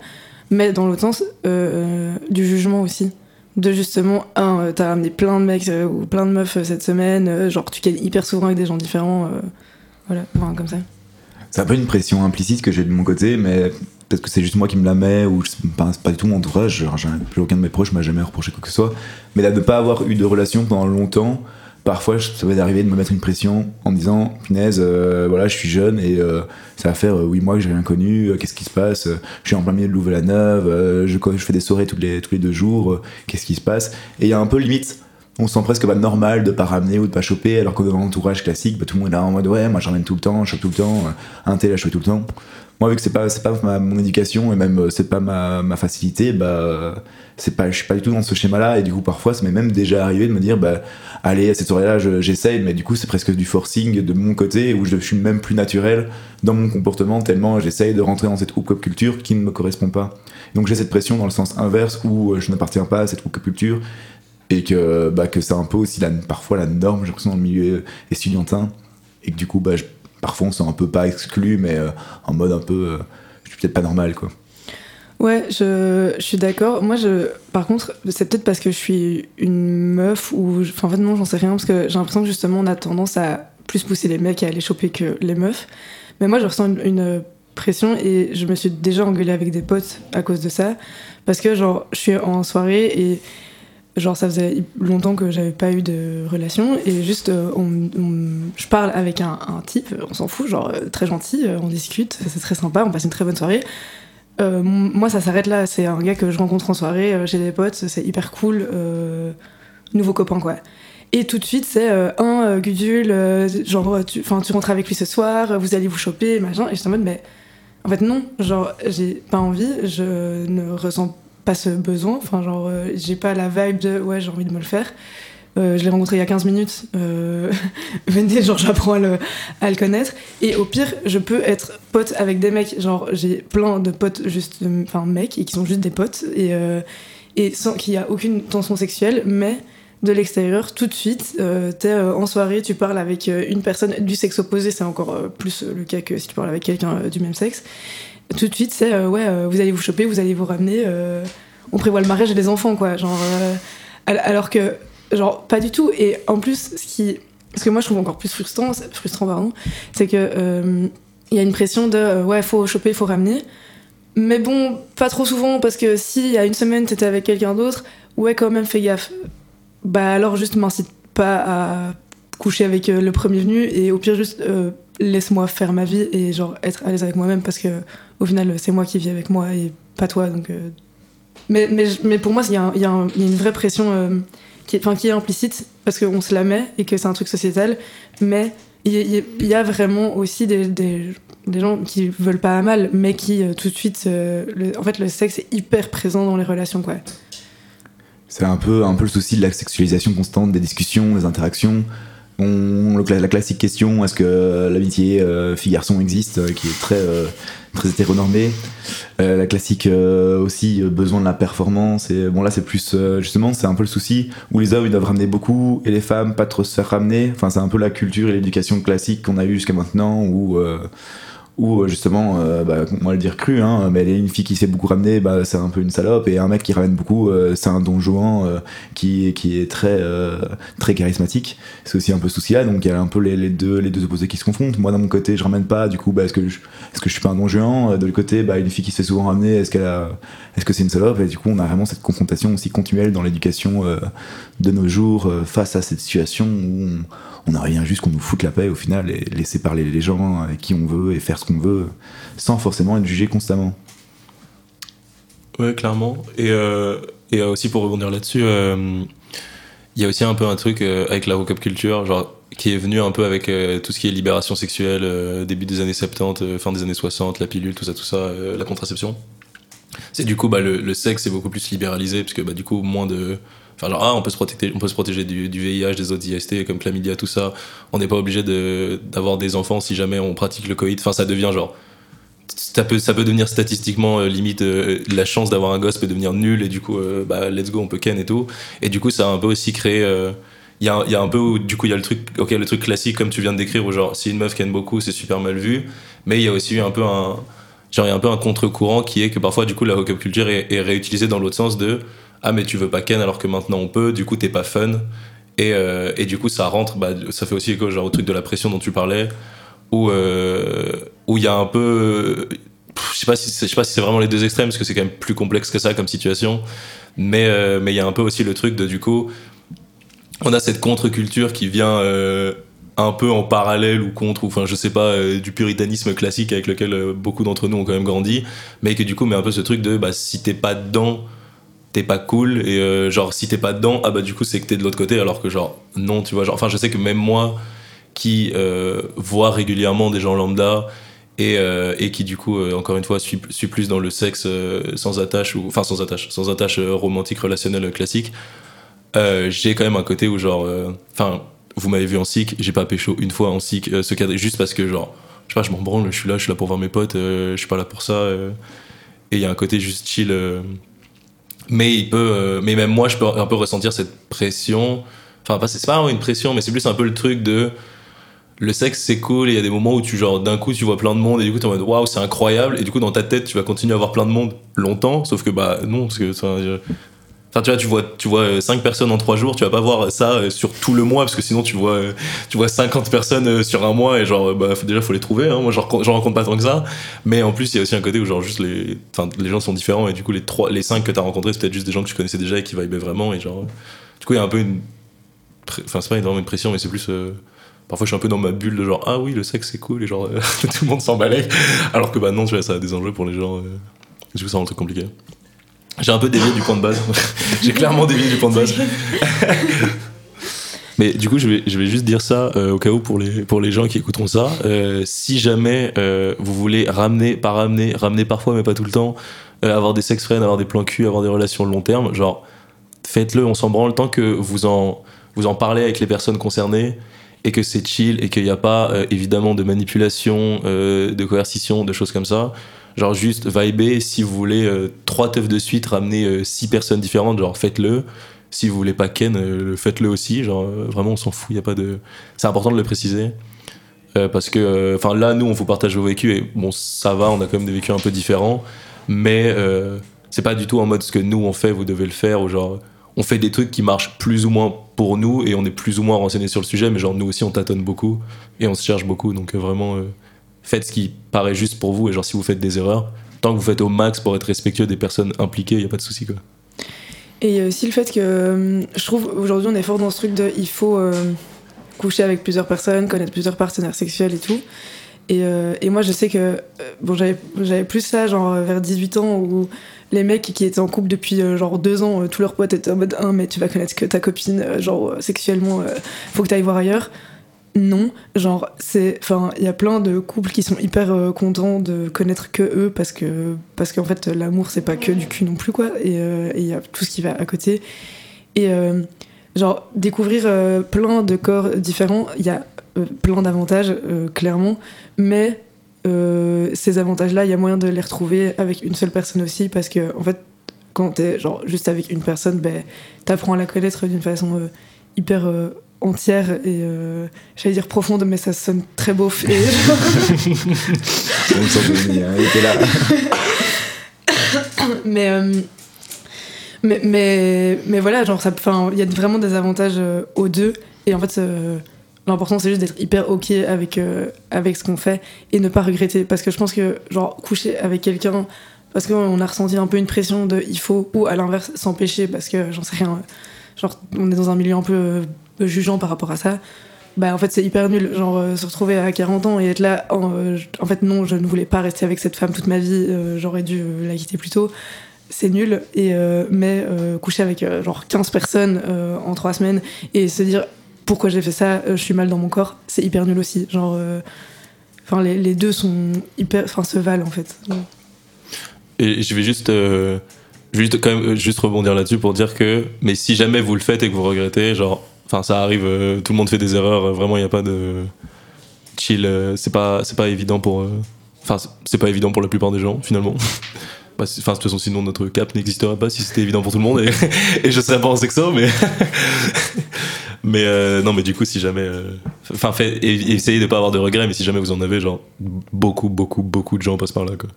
Mais dans l'autre sens, euh, euh, du jugement aussi. De justement, un, euh, t'as ramené plein de mecs ou plein de meufs cette semaine, genre tu cannes hyper souvent avec des gens différents. voilà, enfin, comme ça. C'est un peu une pression implicite que j'ai de mon côté, mais peut-être que c'est juste moi qui me la mets, ou je- pas, du tout mon entourage, genre, plus aucun de mes proches m'a jamais reproché quoi que ce soit. Mais là, de ne pas avoir eu de relation pendant longtemps, parfois ça va d'arriver de me mettre une pression en me disant, punaise, euh, voilà, je suis jeune et euh, ça va faire euh, 8 mois que j'ai rien connu, euh, qu'est-ce qui se passe Euh, Je suis en plein milieu de Louvain-la-Neuve, euh, je, fais des soirées tous les, tous les deux jours, euh, qu'est-ce qui se passe? Et il y a un peu limite. On se sent presque normal de pas ramener ou de pas choper, alors que dans l'entourage classique, bah, tout le monde est là en mode ouais, moi j'en ramène tout le temps, je chope tout le temps, euh, un tel a chopé tout le temps. Moi, vu que c'est pas, c'est pas mon éducation et même euh, c'est pas ma, ma facilité, bah, c'est pas, je suis pas du tout dans ce schéma-là. Et du coup, parfois, ça m'est même déjà arrivé de me dire, bah, allez, à cette soirée-là, je- j'essaye, mais du coup, c'est presque du forcing de mon côté où je suis même plus naturel dans mon comportement tellement j'essaye de rentrer dans cette hookup culture qui ne me correspond pas. Donc, j'ai cette pression dans le sens inverse où euh, je n'appartiens pas à cette hookup culture et que, bah, que un peu aussi la, parfois la norme, j'ai l'impression, dans le milieu estudiantin. Et que du coup, bah, je- parfois, on se sent un peu pas exclu, mais euh, en mode un peu. euh, je suis peut-être pas normal, quoi. Ouais, je, suis d'accord. Moi, je, par contre, c'est peut-être parce que je suis une meuf ou. Enfin, en fait, non, j'en sais rien, parce que j'ai l'impression que justement, on a tendance à plus pousser les mecs à aller choper que les meufs. Mais moi, je ressens une, une pression et je me suis déjà engueulée avec des potes à cause de ça. Parce que, genre, je suis en soirée et. Genre, ça faisait longtemps que j'avais pas eu de relation et juste, euh, je parle avec un, type, on s'en fout, genre euh, très gentil, euh, on discute, c'est très sympa, on passe une très bonne soirée. Moi, ça s'arrête là. C'est un gars que je rencontre en soirée, j'ai des potes, c'est hyper cool. nouveau copain, quoi. Et tout de suite, c'est euh, un Gudule, genre, tu, tu rentres avec lui ce soir, vous allez vous choper, machin. Et je suis en mode, mais en fait, non, genre, j'ai pas envie, je ne ressens pas ce besoin. Enfin, genre, euh, j'ai pas la vibe de, ouais, j'ai envie de me le faire. Euh, je l'ai rencontré il y a 15 minutes. Euh, *laughs* venez, genre, j'apprends à le, connaître. Et au pire, je peux être pote avec des mecs. Genre, j'ai plein de potes, juste, enfin, mecs, et qui sont juste des potes, et, euh, et sans qu'il y a aucune tension sexuelle, mais de l'extérieur, tout de suite, t'es en soirée, tu parles avec une personne du sexe opposé, c'est encore plus le cas que si tu parles avec quelqu'un du même sexe. Tout de suite, c'est euh, ouais, euh, vous allez vous choper, vous allez vous ramener, euh, on prévoit le mariage et les enfants, quoi. Genre, al- alors que, genre, pas du tout. Et en plus, ce qui. Ce que moi je trouve encore plus frustrant, frustrant pardon, c'est que il y a une pression de ouais, faut choper, faut ramener. Mais bon, pas trop souvent, parce que si il y a une semaine t'étais avec quelqu'un d'autre, ouais, quand même, fais gaffe. Bah alors juste m'incite pas à coucher avec le premier venu et au pire juste laisse-moi faire ma vie et genre être à l'aise avec moi-même parce que au final c'est moi qui vis avec moi et pas toi donc euh. mais, mais, mais pour moi il y, a une vraie pression euh, qui, est, implicite parce qu'on se la met et que c'est un truc sociétal mais il y, a- vraiment aussi des, des, gens qui veulent pas à mal mais qui euh, tout de suite en fait le sexe est hyper présent dans les relations C'est un peu, un peu le souci de la sexualisation constante des discussions, des interactions. Cla- la classique question, est-ce que l'amitié fille-garçon existe, qui est très, très hétéronormée. Euh, la classique euh, aussi, euh, besoin de la performance. Et bon, là, c'est plus, euh, justement, c'est un peu le souci où les hommes, ils doivent ramener beaucoup et les femmes, pas trop se faire ramener. Enfin, c'est un peu la culture et l'éducation classique qu'on a eu jusqu'à maintenant où. Où euh, justement, euh, bah, on va le dire cru, hein, mais une fille qui s'est beaucoup ramener, bah, c'est un peu une salope, et un mec qui ramène beaucoup, euh, c'est un don Juan euh, qui, est très, très charismatique. C'est aussi un peu ce souci là, donc il y a un peu les, deux, les deux opposés qui se confrontent. Moi, d'un mon côté, je ramène pas, du coup, bah, est-ce que je, je suis pas un don Juan? De l'autre côté, une fille qui se fait souvent ramener, est-ce que c'est une salope? Et du coup, on a vraiment cette confrontation aussi continuelle dans l'éducation de nos jours face à cette situation où on, on a rien juste qu'on nous foute la paix au final et laisser parler les gens avec qui on veut et faire ce qu'on veut sans forcément être jugé constamment. Ouais, clairement. Et, euh, et euh, aussi pour rebondir là-dessus, euh, il y a aussi un peu un truc avec la hookup culture, genre qui est venu un peu avec tout ce qui est libération sexuelle, début des années 70, euh, fin des années 60, la pilule, tout ça, tout ça, la contraception. C'est du coup, bah, le, le sexe est beaucoup plus libéralisé, parce que bah, du coup, moins de. Enfin, genre, ah, on peut se protéger, on peut se protéger du, VIH, des autres IST, comme chlamydia, tout ça. On n'est pas obligé d'avoir des enfants si jamais on pratique le coït. Enfin, ça devient genre ça peut, ça peut devenir statistiquement euh, limite euh, la chance d'avoir un gosse peut devenir nulle et du coup euh, bah let's go on peut ken et tout et du coup ça a un peu aussi créé il y, a, y a un peu où, du coup il y a le truc ok le truc classique comme tu viens de décrire où genre si une meuf ken beaucoup c'est super mal vu mais il y a aussi un peu un un peu un contre-courant qui est que parfois du coup la hookup culture est réutilisée dans l'autre sens de ah mais tu veux pas ken alors que maintenant on peut du coup t'es pas fun. Et, euh, et du coup ça rentre bah, ça fait aussi écho genre au truc de la pression dont tu parlais où euh, il y a un peu je sais pas si c'est- si vraiment les deux extrêmes parce que c'est quand même plus complexe que ça comme situation mais euh, mais il y a un peu aussi le truc de du coup on a cette contre-culture qui vient euh, un peu en parallèle ou contre ou enfin je sais pas du puritanisme classique avec lequel beaucoup d'entre nous ont quand même grandi mais que du coup met un peu ce truc de bah si t'es pas dedans t'es pas cool et euh, genre si t'es pas dedans ah bah du coup c'est que t'es de l'autre côté alors que genre non tu vois genre enfin je sais que même moi qui euh, voit régulièrement des gens lambda et, euh, et qui du coup encore une fois suis, suis plus dans le sexe sans attache ou enfin sans attache sans attache romantique relationnelle classique j'ai quand même un côté où genre enfin vous m'avez vu en sick j'ai pas pécho une fois en sick ce cadre juste parce que genre je sais pas je m'en branle je suis là je suis là pour voir mes potes je suis pas là pour ça et il y a un côté juste chill mais il peut euh, mais même moi je peux un peu ressentir cette pression. Enfin pas c'est pas une pression mais c'est plus un peu le truc de le sexe c'est cool il y a des moments où tu genre d'un coup tu vois plein de monde et du coup t'es en mode waouh c'est incroyable et du coup dans ta tête tu vas continuer à voir plein de monde longtemps sauf que bah non parce que enfin, tu vois tu vois tu vois 5 personnes en 3 jours tu vas pas voir ça euh, sur tout le mois parce que sinon tu vois euh, tu vois 50 personnes euh, sur un mois et genre euh, bah déjà faut les trouver hein. moi j'en rencontre- pas tant que ça mais en plus il y a aussi un côté où genre juste les les gens sont différents et du coup les trois les 5 que t'as rencontrés c'est peut-être juste des gens que tu connaissais déjà et qui vibaient vraiment et genre du coup il y a un peu une enfin c'est pas vraiment une pression mais c'est plus euh, Parfois, je suis un peu dans ma bulle de genre, ah oui, le sexe c'est cool, et genre, euh, *laughs* tout le monde s'en balait. Alors que bah non, tu vois, ça a des enjeux pour les gens. euh, du coup, ça rend le truc compliqué. J'ai un peu dévié du point de base. *laughs* J'ai clairement dévié du point de base. *laughs* Mais du coup, je vais, je vais juste dire ça euh, au cas où pour les, pour les gens qui écouteront ça. Euh, si jamais euh, vous voulez ramener, pas ramener, ramener parfois, mais pas tout le temps, avoir des sex friends, avoir des plans cul, avoir des relations long terme, genre, faites-le, on s'en branle tant que vous en, vous en parlez avec les personnes concernées et que c'est chill et qu'il n'y a pas évidemment de manipulation, de coercition, de choses comme ça. Genre juste vibrer, si vous voulez euh, trois teufs de suite, ramener euh, six personnes différentes, genre faites-le. Si vous voulez pas Ken, euh, faites-le aussi. Genre euh, vraiment on s'en fout, a pas de. C'est important de le préciser. Parce que, enfin là, nous, on vous partage vos vécus et bon, ça va, on a quand même des vécus un peu différents, mais c'est pas du tout en mode ce que nous on fait, vous devez le faire, ou genre, on fait des trucs qui marchent plus ou moins pour nous et on est plus ou moins renseigné sur le sujet, mais genre, nous aussi, on tâtonne beaucoup et on se cherche beaucoup, donc vraiment, faites ce qui paraît juste pour vous, et genre, si vous faites des erreurs, tant que vous faites au max pour être respectueux des personnes impliquées, y a pas de souci, quoi. Et il y a aussi le fait que euh, je trouve aujourd'hui on est fort dans ce truc de il faut euh, coucher avec plusieurs personnes, connaître plusieurs partenaires sexuels et tout. Et, euh, moi je sais que bon j'avais plus ça genre vers 18 ans où les mecs qui étaient en couple depuis genre deux ans, tous leurs potes étaient en mode un mais tu vas connaître que ta copine, genre sexuellement faut que t'ailles voir ailleurs. Non, genre c'est enfin il y a plein de couples qui sont hyper euh, contents de connaître que eux parce que parce qu'en fait l'amour c'est pas que du cul non plus quoi. Et euh, il y a tout ce qui va à côté. Et euh, genre découvrir plein de corps différents il y a plein d'avantages clairement. Mais ces avantages là il y a moyen de les retrouver avec une seule personne aussi parce que en fait quand t'es genre juste avec une personne ben t'apprends à la connaître d'une façon hyper entière et euh, j'allais dire profonde mais ça sonne très beauf et On le sent venir, hein, il était là. *coughs* mais, euh, mais mais mais voilà genre ça il y a vraiment des avantages euh, aux deux. Et en fait euh, l'important c'est juste d'être hyper ok avec avec ce qu'on fait et ne pas regretter. Parce que je pense que genre coucher avec quelqu'un parce qu'on a ressenti un peu une pression de il faut ou à l'inverse s'empêcher parce que j'en sais rien. Genre on est dans un milieu un peu jugeant par rapport à ça bah en fait c'est hyper nul. Genre euh, se retrouver à 40 ans et être là en, euh, en fait non je ne voulais pas rester avec cette femme toute ma vie euh, j'aurais dû la quitter plus tôt. C'est nul. Et mais coucher avec genre 15 personnes en 3 semaines et se dire pourquoi j'ai fait ça je suis mal dans mon corps c'est hyper nul aussi. Genre enfin les, deux sont hyper enfin se valent en fait. Et je vais juste, juste quand même juste rebondir là-dessus pour dire que, mais si jamais vous le faites et que vous regrettez, genre, enfin ça arrive, euh, tout le monde fait des erreurs, euh, vraiment il n'y a pas de chill, euh, c'est pas, pas évident pour, euh, enfin c'est- pas évident pour la plupart des gens finalement. *laughs* Bah, Enfin, de toute façon, sinon notre cap n'existerait pas si c'était évident pour tout le monde et, *laughs* et je serais pas en sexo, mais. *laughs* mais euh, non, mais du coup, si jamais. euh, Enfin, et- essayez de pas avoir de regrets, mais si jamais vous en avez, genre, beaucoup, beaucoup, beaucoup de gens passent par là, quoi.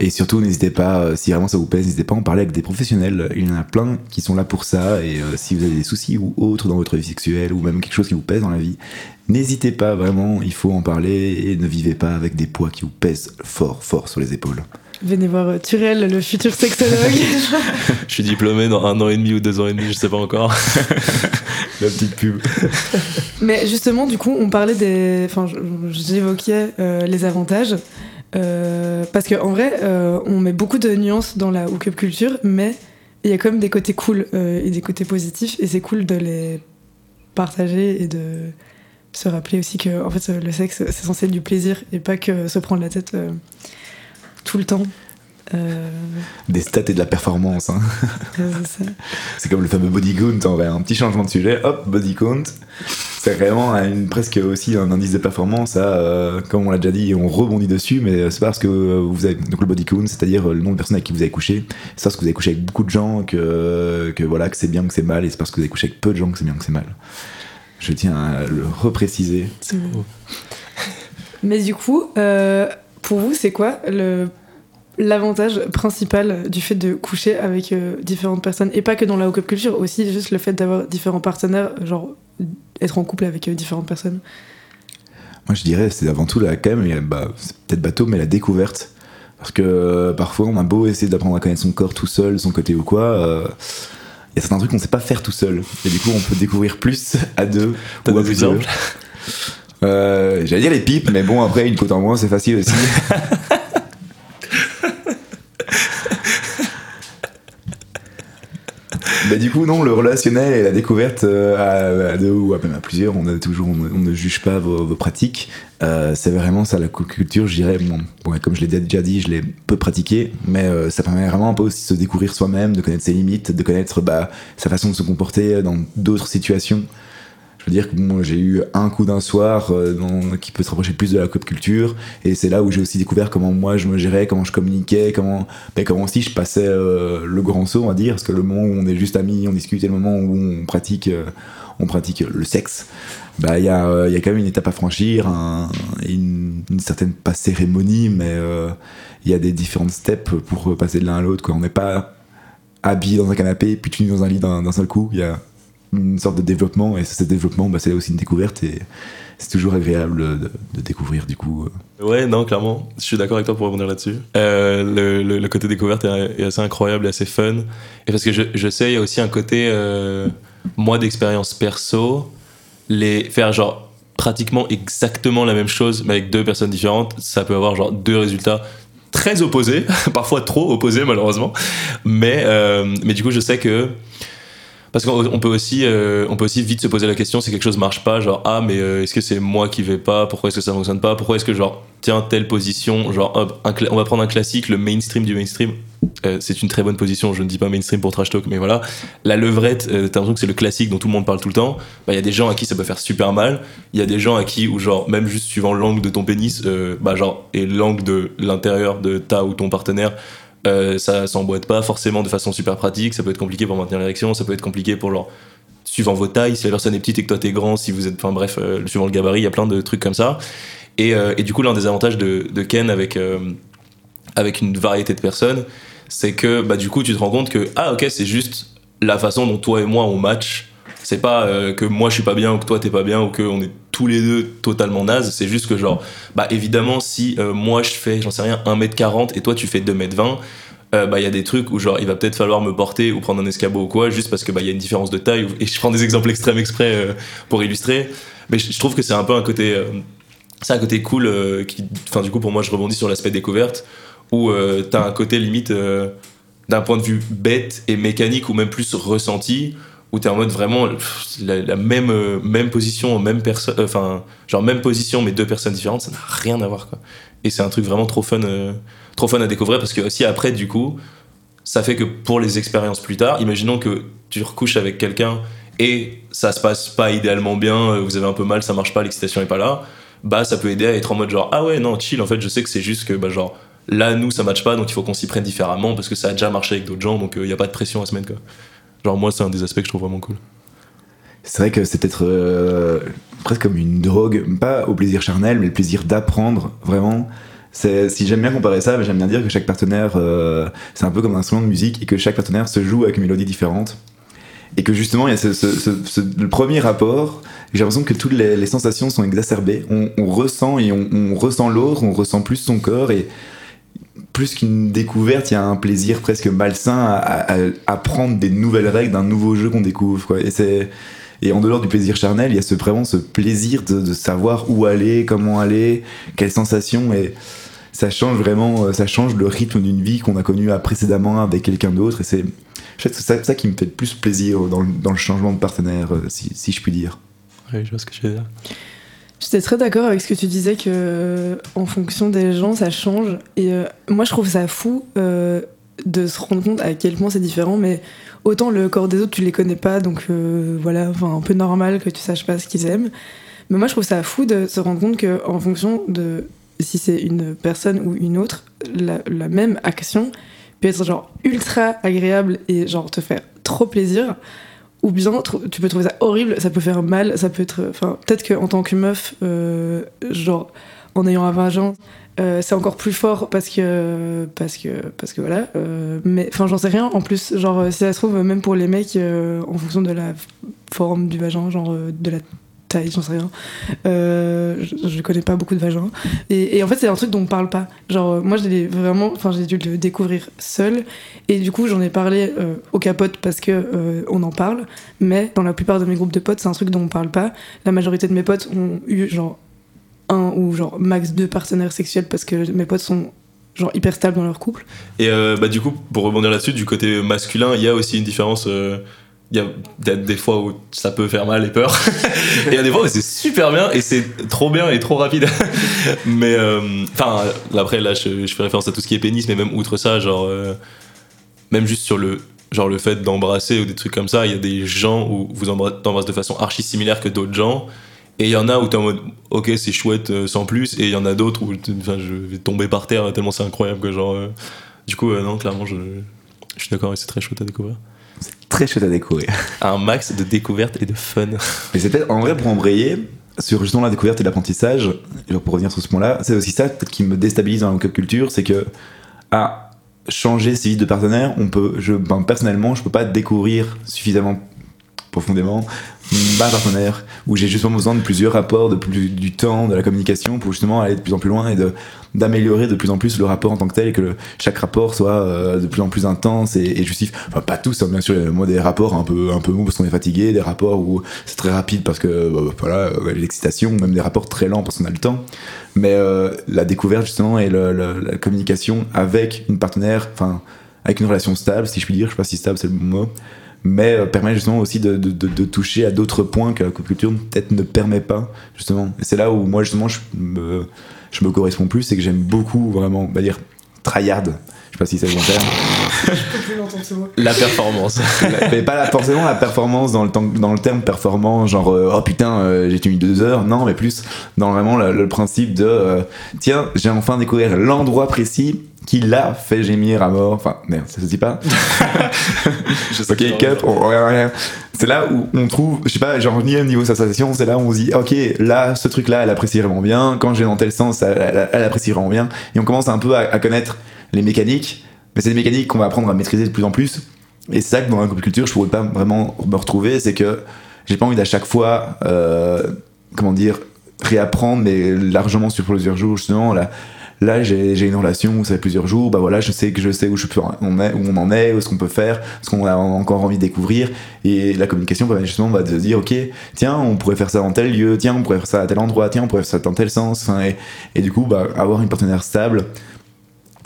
Et surtout, n'hésitez pas, euh, si vraiment ça vous pèse, n'hésitez pas à en parler avec des professionnels. Il y en a plein qui sont là pour ça. Et euh, si vous avez des soucis ou autres dans votre vie sexuelle, ou même quelque chose qui vous pèse dans la vie, n'hésitez pas vraiment, il faut en parler et ne vivez pas avec des poids qui vous pèsent fort, fort sur les épaules. venez voir euh, Turel le futur sexologue *laughs* Je suis diplômé dans un an et demi ou deux ans et demi, je sais pas encore. *laughs* La petite pub. Mais justement, du coup, on parlait des. Enfin, j'évoquais euh, les avantages. Euh, parce qu'en vrai, euh, on met beaucoup de nuances dans la hookup culture, mais il y a quand même des côtés cool euh, et des côtés positifs, et c'est cool de les partager et de se rappeler aussi que en fait, le sexe, c'est censé être du plaisir et pas que se prendre la tête tout le temps. Euh, Des stats et de la performance. hein. *laughs* c'est comme le fameux body count en vrai. Un petit changement de sujet, hop, body count. C'est vraiment une, presque aussi un indice de performance. À, euh, comme on l'a déjà dit, on rebondit dessus, mais c'est parce que vous avez donc le body count, c'est-à-dire le nombre de personnes avec qui vous avez couché. C'est parce que vous avez couché avec beaucoup de gens que, que voilà que c'est bien, que c'est mal, et c'est parce que vous avez couché avec peu de gens que c'est bien, que c'est mal. Je tiens à le repréciser. C'est beau. Mais du coup, euh, pour vous, c'est quoi le l'avantage principal du fait de coucher avec euh, différentes personnes et pas que dans la haute culture aussi juste le fait d'avoir différents partenaires genre être en couple avec euh, différentes personnes Moi, je dirais, c'est avant tout, là, quand même, bah, c'est peut-être bateau, mais la découverte. Parce que euh, parfois, on a beau essayer d'apprendre à connaître son corps tout seul, son côté ou quoi, euh, il y a certains trucs qu'on sait pas faire tout seul. Et du coup, on peut découvrir plus à deux T'as ou à des plusieurs. exemples? Euh, J'allais dire les pipes, mais bon, après, une côte en moins, c'est facile aussi. *laughs* Bah, du coup, non, le relationnel et la découverte euh, à, deux ou à même à plusieurs, on, a toujours, on, ne- juge pas vos, pratiques. Euh, c'est vraiment ça, la culture, je dirais. Bon, bon, comme je l'ai déjà dit, je l'ai peu pratiqué, mais euh, ça permet vraiment un peu aussi de se découvrir soi-même, de connaître ses limites, de connaître bah, sa façon de se comporter dans d'autres situations. Dire que moi j'ai eu un coup d'un soir euh, qui peut se rapprocher plus de la pop culture et c'est là où j'ai aussi découvert comment moi je me gérais, comment je communiquais, comment, ben, comment aussi je passais euh, le grand saut on va dire, parce que le moment où on est juste amis, on discute et le moment où on pratique, euh, on pratique le sexe, bah il y, y a quand même une étape à franchir, un- une, certaine pas cérémonie, mais il y a des différentes steps pour passer de l'un à l'autre. On n'est pas habillé dans un canapé puis tu dans un lit d'un seul coup. Il y a une sorte de développement et ce développement bah, c'est aussi une découverte et c'est toujours agréable de, découvrir du coup euh. Ouais, non, clairement, je suis d'accord avec toi pour revenir là-dessus. Euh, le, le- côté découverte est, assez incroyable et assez fun. Et parce que je, je sais, il y a aussi un côté, euh, moi, d'expérience perso, les faire genre pratiquement exactement la même chose, mais avec deux personnes différentes, ça peut avoir genre deux résultats très opposés, *laughs* parfois trop opposés malheureusement. Mais, mais du coup, je sais que parce qu'on on peut aussi, euh, on peut aussi vite se poser la question si quelque chose marche pas, genre ah mais euh, est-ce que c'est moi qui vais pas, pourquoi est-ce que ça fonctionne pas, pourquoi est-ce que genre tiens telle position, genre hop, on va prendre un classique, le mainstream du mainstream, Euh, c'est une très bonne position, je ne dis pas mainstream pour trash talk, mais voilà, la levrette, t'as l'impression que c'est le classique dont tout le monde parle tout le temps, bah il y a des gens à qui ça peut faire super mal, il y a des gens à qui ou genre même juste suivant l'angle de ton pénis, bah genre et l'angle de l'intérieur de ta ou ton partenaire euh, ça s'emboîte pas forcément de façon super pratique, ça peut être compliqué pour maintenir l'érection, ça peut être compliqué pour genre suivant vos tailles, si la personne est petite et que toi t'es grand, si vous êtes, enfin bref, euh, suivant le gabarit, il y a plein de trucs comme ça. Et, euh, du coup, l'un des avantages de, Ken avec, avec une variété de personnes, c'est que bah, du coup, tu te rends compte que, ah ok, c'est juste la façon dont toi et moi on match. C'est pas que moi je suis pas bien ou que toi t'es pas bien ou qu'on est tous les deux totalement nazes. C'est juste que, genre, bah évidemment, si euh, moi je fais, j'en sais rien, 1m40 et toi tu fais 2m20, euh, bah il y a des trucs où genre il va peut-être falloir me porter ou prendre un escabeau ou quoi juste parce que bah il y a une différence de taille et je prends des exemples extrêmes exprès euh, pour illustrer mais je, trouve que c'est un peu un côté c'est un côté cool qui enfin du coup pour moi je rebondis sur l'aspect découverte où t'as un côté limite d'un point de vue bête et mécanique ou même plus ressenti où t'es en mode vraiment la, même euh, même position même personne enfin genre même position mais deux personnes différentes ça n'a rien à voir quoi. Et c'est un truc vraiment trop fun euh, trop fun à découvrir parce que aussi après du coup ça fait que pour les expériences plus tard imaginons que tu recouches avec quelqu'un et ça se passe pas idéalement bien euh, vous avez un peu mal ça marche pas l'excitation est pas là bah ça peut aider à être en mode genre ah ouais non chill en fait je sais que c'est juste que bah genre là nous ça matche pas donc il faut qu'on s'y prenne différemment parce que ça a déjà marché avec d'autres gens donc il y a pas de pression à se mettre quoi genre moi c'est un des aspects que je trouve vraiment cool. C'est vrai que c'est peut-être euh, presque comme une drogue pas au plaisir charnel mais le plaisir d'apprendre vraiment. Si j'aime bien comparer ça j'aime bien dire que chaque partenaire euh, c'est un peu comme un instrument de musique et que chaque partenaire se joue avec une mélodie différente. Et que justement il y a ce, le premier rapport j'ai l'impression que toutes les, sensations sont exacerbées. On, on ressent et on, on ressent l'autre on ressent plus son corps et plus qu'une découverte il y a un plaisir presque malsain à, à- apprendre des nouvelles règles d'un nouveau jeu qu'on découvre quoi. et c'est et en dehors du plaisir charnel il y a ce, vraiment ce plaisir de, savoir où aller comment aller quelles sensations et ça change vraiment euh, ça change le rythme d'une vie qu'on a connue précédemment avec quelqu'un d'autre et c'est je ça, ça qui me fait le plus plaisir dans le, changement de partenaire euh, si, si je puis dire oui je vois ce que tu veux dire J'étais très d'accord avec ce que tu disais que euh, en fonction des gens ça change. Et euh, moi je trouve ça fou euh, de se rendre compte à quel point c'est différent. Mais autant le corps des autres tu les connais pas donc voilà enfin un peu normal que tu saches pas ce qu'ils aiment. Mais moi je trouve ça fou de se rendre compte que en fonction de si c'est une personne ou une autre la, la même action peut être genre ultra agréable et genre te faire trop plaisir ou bien tu peux trouver ça horrible, ça peut faire mal, ça peut être. Enfin, peut-être qu'en tant que meuf, euh, genre, en ayant un vagin, euh, c'est encore plus fort parce que. Parce que, parce que voilà. euh, mais, enfin, j'en sais rien. En plus, genre, si ça se trouve, même pour les mecs, en fonction de la forme du vagin, genre, de la taille, j'en sais rien. Euh, je, je connais pas beaucoup de vagins. Et, en fait, c'est un truc dont on parle pas. Genre, euh, moi, je l'ai vraiment. Enfin, j'ai dû le découvrir seul. Et du coup, j'en ai parlé euh, aux capotes parce que euh, on en parle. Mais dans la plupart de mes groupes de potes, c'est un truc dont on parle pas. La majorité de mes potes ont eu genre un ou genre max deux partenaires sexuels parce que mes potes sont genre hyper stables dans leur couple. Et bah, du coup, pour rebondir là-dessus, du côté masculin, il y a aussi une différence. Il y a peut-être des fois où ça peut faire mal et peur. *laughs* et il y a des fois où c'est super bien et c'est trop bien et trop rapide. *laughs* mais euh, enfin, après là, je, fais référence à tout ce qui est pénis, mais même outre ça, genre, euh, même juste sur le genre le fait d'embrasser ou des trucs comme ça, il y a des gens où vous embra- t'embrassez de façon archi similaire que d'autres gens. Et il y en a où t'es en mode, ok, c'est chouette euh, sans plus. Et il y en a d'autres où je vais tomber par terre tellement c'est incroyable que genre. du coup, non, clairement, je suis d'accord et c'est très chouette à découvrir. Très chouette à découvrir. Un max de découverte et de fun. *laughs* Mais c'est peut-être en vrai pour embrayer sur justement la découverte et l'apprentissage, genre pour revenir sur ce point-là, c'est aussi ça peut-être qui me déstabilise dans la hookup culture, c'est que à changer si vite de partenaire, on peut, je, ben, personnellement, je peux pas découvrir suffisamment profondément ma partenaire où j'ai justement besoin de plusieurs rapports, de du temps, de la communication pour justement aller de plus en plus loin et d'améliorer de plus en plus le rapport en tant que tel et que chaque rapport soit euh, de plus en plus intense et, et justif. Enfin pas tous, hein, bien sûr, moi des rapports un peu un peu mous parce qu'on est fatigué, des rapports où c'est très rapide parce que euh, voilà euh, l'excitation, même des rapports très lents parce qu'on a le temps. Mais la découverte justement et la communication avec une partenaire, enfin avec une relation stable, si je puis dire, je sais pas si stable c'est le bon mot, mais euh, permet justement aussi de, de- toucher à d'autres points que la culture peut-être ne permet pas, justement. Et c'est là où moi, justement, je me, je me correspond plus, c'est que j'aime beaucoup, vraiment, on va dire, tryhard. Je sais pas si c'est le bon terme. Je peux plus l'entendre ce mot. La performance. La- *laughs* mais pas la- forcément la performance dans le, temps- dans le terme performant, genre euh, oh putain, euh, j'ai tenu deux heures. Non, mais plus dans vraiment le, le principe de euh, tiens, j'ai enfin découvert l'endroit précis qui l'a fait gémir à mort. Enfin, merde, ça se dit pas. *laughs* Je sais Ok, cup, on- on- on- c'est là où on trouve, je sais pas, genre ni au niveau sensation, c'est là où on se dit, ok, là, ce truc-là, elle apprécie vraiment bien. Quand j'ai dans tel sens, elle, elle- elle apprécie vraiment bien. Et on commence un peu à, à connaître les mécaniques, mais c'est des mécaniques qu'on va apprendre à maîtriser de plus en plus. Et c'est ça que dans la culture, je pourrais pas vraiment me retrouver, c'est que j'ai pas envie d'à chaque fois, euh, comment dire, réapprendre, mais largement sur plusieurs jours, justement, là. Là, j'ai une relation où ça fait plusieurs jours, bah voilà, je sais que je sais où, je on, est, où on en est, où ce qu'on peut faire, ce qu'on a encore envie de découvrir. Et la communication, bah, justement, va te dire, ok, tiens, on pourrait faire ça dans tel lieu, tiens, on pourrait faire ça à tel endroit, tiens, on pourrait faire ça dans tel sens. Et du coup, bah, avoir une partenaire stable,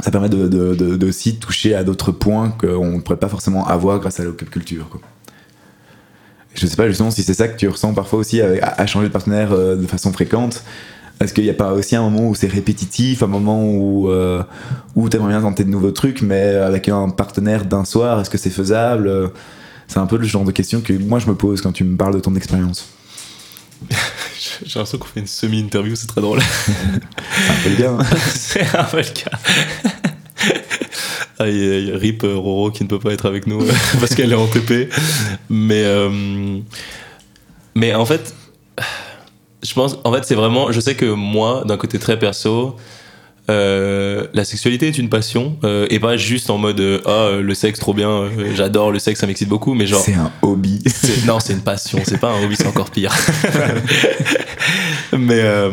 ça permet de, de, de, aussi toucher à d'autres points qu'on ne pourrait pas forcément avoir grâce à la culture. Quoi. Je sais pas justement si c'est ça que tu ressens parfois aussi à, changer de partenaire euh, de façon fréquente. Est-ce qu'il n'y a pas aussi un moment où c'est répétitif, un moment où, euh, où tu aimerais bien tenter de nouveaux trucs, mais avec un partenaire d'un soir, est-ce que c'est faisable? C'est un peu le genre de questions que moi je me pose quand tu me parles de ton expérience. *laughs* J'ai l'impression qu'on fait une semi-interview, c'est très drôle. C'est un peu le gars. hein. *laughs* c'est un peu le cas. Aïe, aïe, rip euh, Roro qui ne peut pas être avec nous euh, *laughs* parce qu'elle est en TP. Mais, euh, mais en fait, je pense, en fait, c'est vraiment, je sais que moi, d'un côté très perso, euh, la sexualité est une passion euh, et pas juste en mode euh, ah euh, le sexe trop bien, euh, j'adore le sexe, ça m'excite beaucoup, mais genre C'est un hobby. non, c'est une passion, c'est pas un hobby, c'est encore pire. *laughs* *laughs* Mais euh,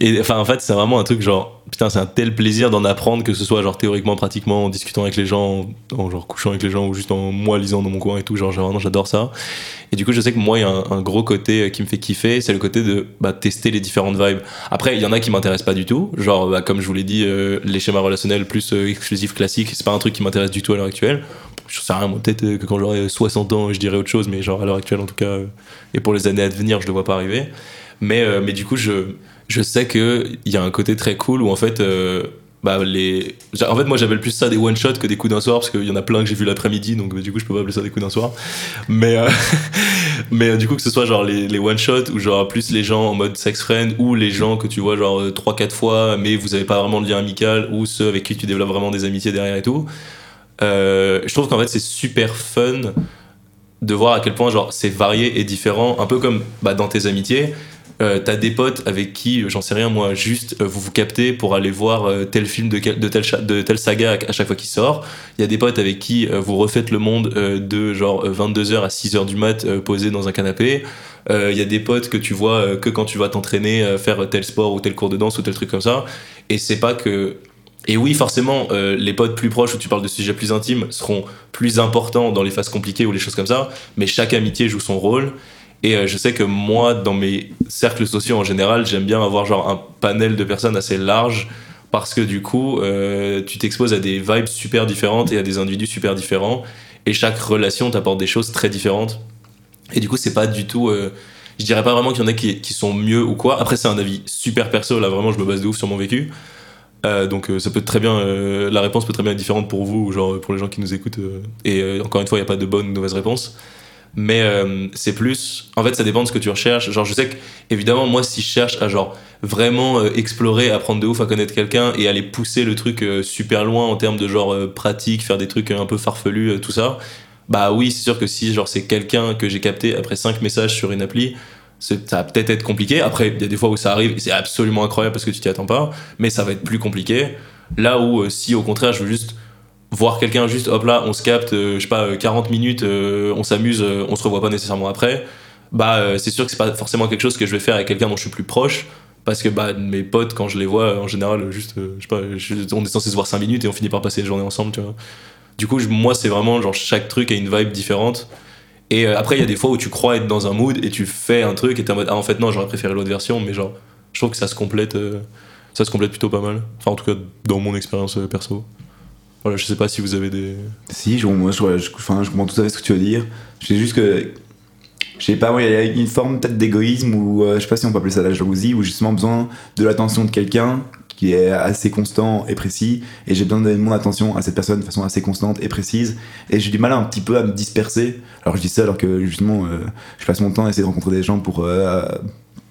et enfin en fait, c'est vraiment un truc genre putain, c'est un tel plaisir d'en apprendre que ce soit genre théoriquement, pratiquement, en discutant avec les gens, en, en genre couchant avec les gens ou juste en moi lisant dans mon coin et tout, genre vraiment j'adore ça. Et du coup, je sais que moi, il y a un, gros côté euh, qui me fait kiffer, c'est le côté de bah, tester les différentes vibes. Après, il y en a qui m'intéressent pas du tout, genre bah, comme je vous l'ai dit, euh, les schémas relationnels plus euh, exclusifs classiques, c'est pas un truc qui m'intéresse du tout à l'heure actuelle. Je sais rien, peut-être que quand j'aurai 60 ans, je dirais autre chose, mais genre à l'heure actuelle, en tout cas, et pour les années à venir, je le vois pas arriver. Mais, mais du coup, je, je sais qu'il y a un côté très cool où en fait, euh, bah, les... en fait moi j'appelle plus ça des one-shots que des coups d'un soir parce qu'il y en a plein que j'ai vu l'après-midi donc bah, du coup je peux pas appeler ça des coups d'un soir. Mais, euh, *laughs* mais euh, du coup, que ce soit genre les, les one-shots ou genre plus les gens en mode sex friend ou les gens que tu vois genre 3-4 fois mais vous avez pas vraiment de lien amical ou ceux avec qui tu développes vraiment des amitiés derrière et tout. Je trouve qu'en fait c'est super fun de voir à quel point genre c'est varié et différent, un peu comme bah, dans tes amitiés. Euh, t'as des potes avec qui, euh, j'en sais rien moi, juste euh, vous vous captez pour aller voir tel film de, de, telle, saga à, chaque fois qu'il sort. Il y a des potes avec qui vous refaites le monde de genre 22h à 6h du mat posé dans un canapé. Il y a des potes que tu vois que quand tu vas t'entraîner, faire tel sport ou tel cours de danse ou tel truc comme ça. Et c'est pas que. Et oui, forcément, les potes plus proches où tu parles de sujets plus intimes seront plus importants dans les phases compliquées ou les choses comme ça, mais chaque amitié joue son rôle. Et euh, je sais que moi, dans mes cercles sociaux en général, j'aime bien avoir genre un panel de personnes assez large parce que du coup, euh, tu t'exposes à des vibes super différentes et à des individus super différents. Et chaque relation t'apporte des choses très différentes. Et du coup, c'est pas du tout. euh, je dirais pas vraiment qu'il y en a qui, sont mieux ou quoi. Après, c'est un avis super perso. Là, vraiment, je me base de ouf sur mon vécu. Euh, donc, ça peut très bien. la réponse peut très bien être différente pour vous ou genre pour les gens qui nous écoutent. et encore une fois, il n'y a pas de bonne ou de mauvaise réponse. Mais euh, c'est plus. En fait, ça dépend de ce que tu recherches. Genre, je sais que, évidemment, moi, si je cherche à genre vraiment euh, explorer, apprendre de ouf à connaître quelqu'un et aller pousser le truc euh, super loin en termes de genre pratique, faire des trucs un peu farfelus, tout ça, bah oui, c'est sûr que si genre c'est quelqu'un que j'ai capté après 5 messages sur une appli, ça va peut-être être compliqué. Après, il y a des fois où ça arrive c'est absolument incroyable parce que tu t'y attends pas, mais ça va être plus compliqué. Là où, si au contraire, je veux juste voir quelqu'un, juste hop là, on se capte, euh, je sais pas, euh, 40 minutes, euh, on s'amuse, euh, on se revoit pas nécessairement après, bah euh, c'est sûr que c'est pas forcément quelque chose que je vais faire avec quelqu'un dont je suis plus proche. Parce que bah, mes potes, quand je les vois, en général, juste, euh, je sais pas, on est censé se voir 5 minutes et on finit par passer la journée ensemble, tu vois. Du coup, moi, c'est vraiment genre chaque truc a une vibe différente. Et euh, après, il y a des fois où tu crois être dans un mood et tu fais un truc et t'es en mode, ah, en fait, non, j'aurais préféré l'autre version, mais genre, je trouve que ça se complète, euh, ça se complète plutôt pas mal. Enfin, en tout cas, dans mon expérience euh, perso. Voilà, je sais pas si vous avez des. Si, je, moi, je, enfin, je comprends tout à fait ce que tu veux dire. C'est juste que, je sais pas, il y a une forme peut-être d'égoïsme ou euh, je sais pas si on peut appeler ça la jalousie ou justement besoin de l'attention de quelqu'un qui est assez constant et précis et j'ai besoin de donner mon attention à cette personne de façon assez constante et précise et j'ai du mal un petit peu à me disperser. Alors je dis ça alors que justement, euh, je passe mon temps à essayer de rencontrer des gens pour euh,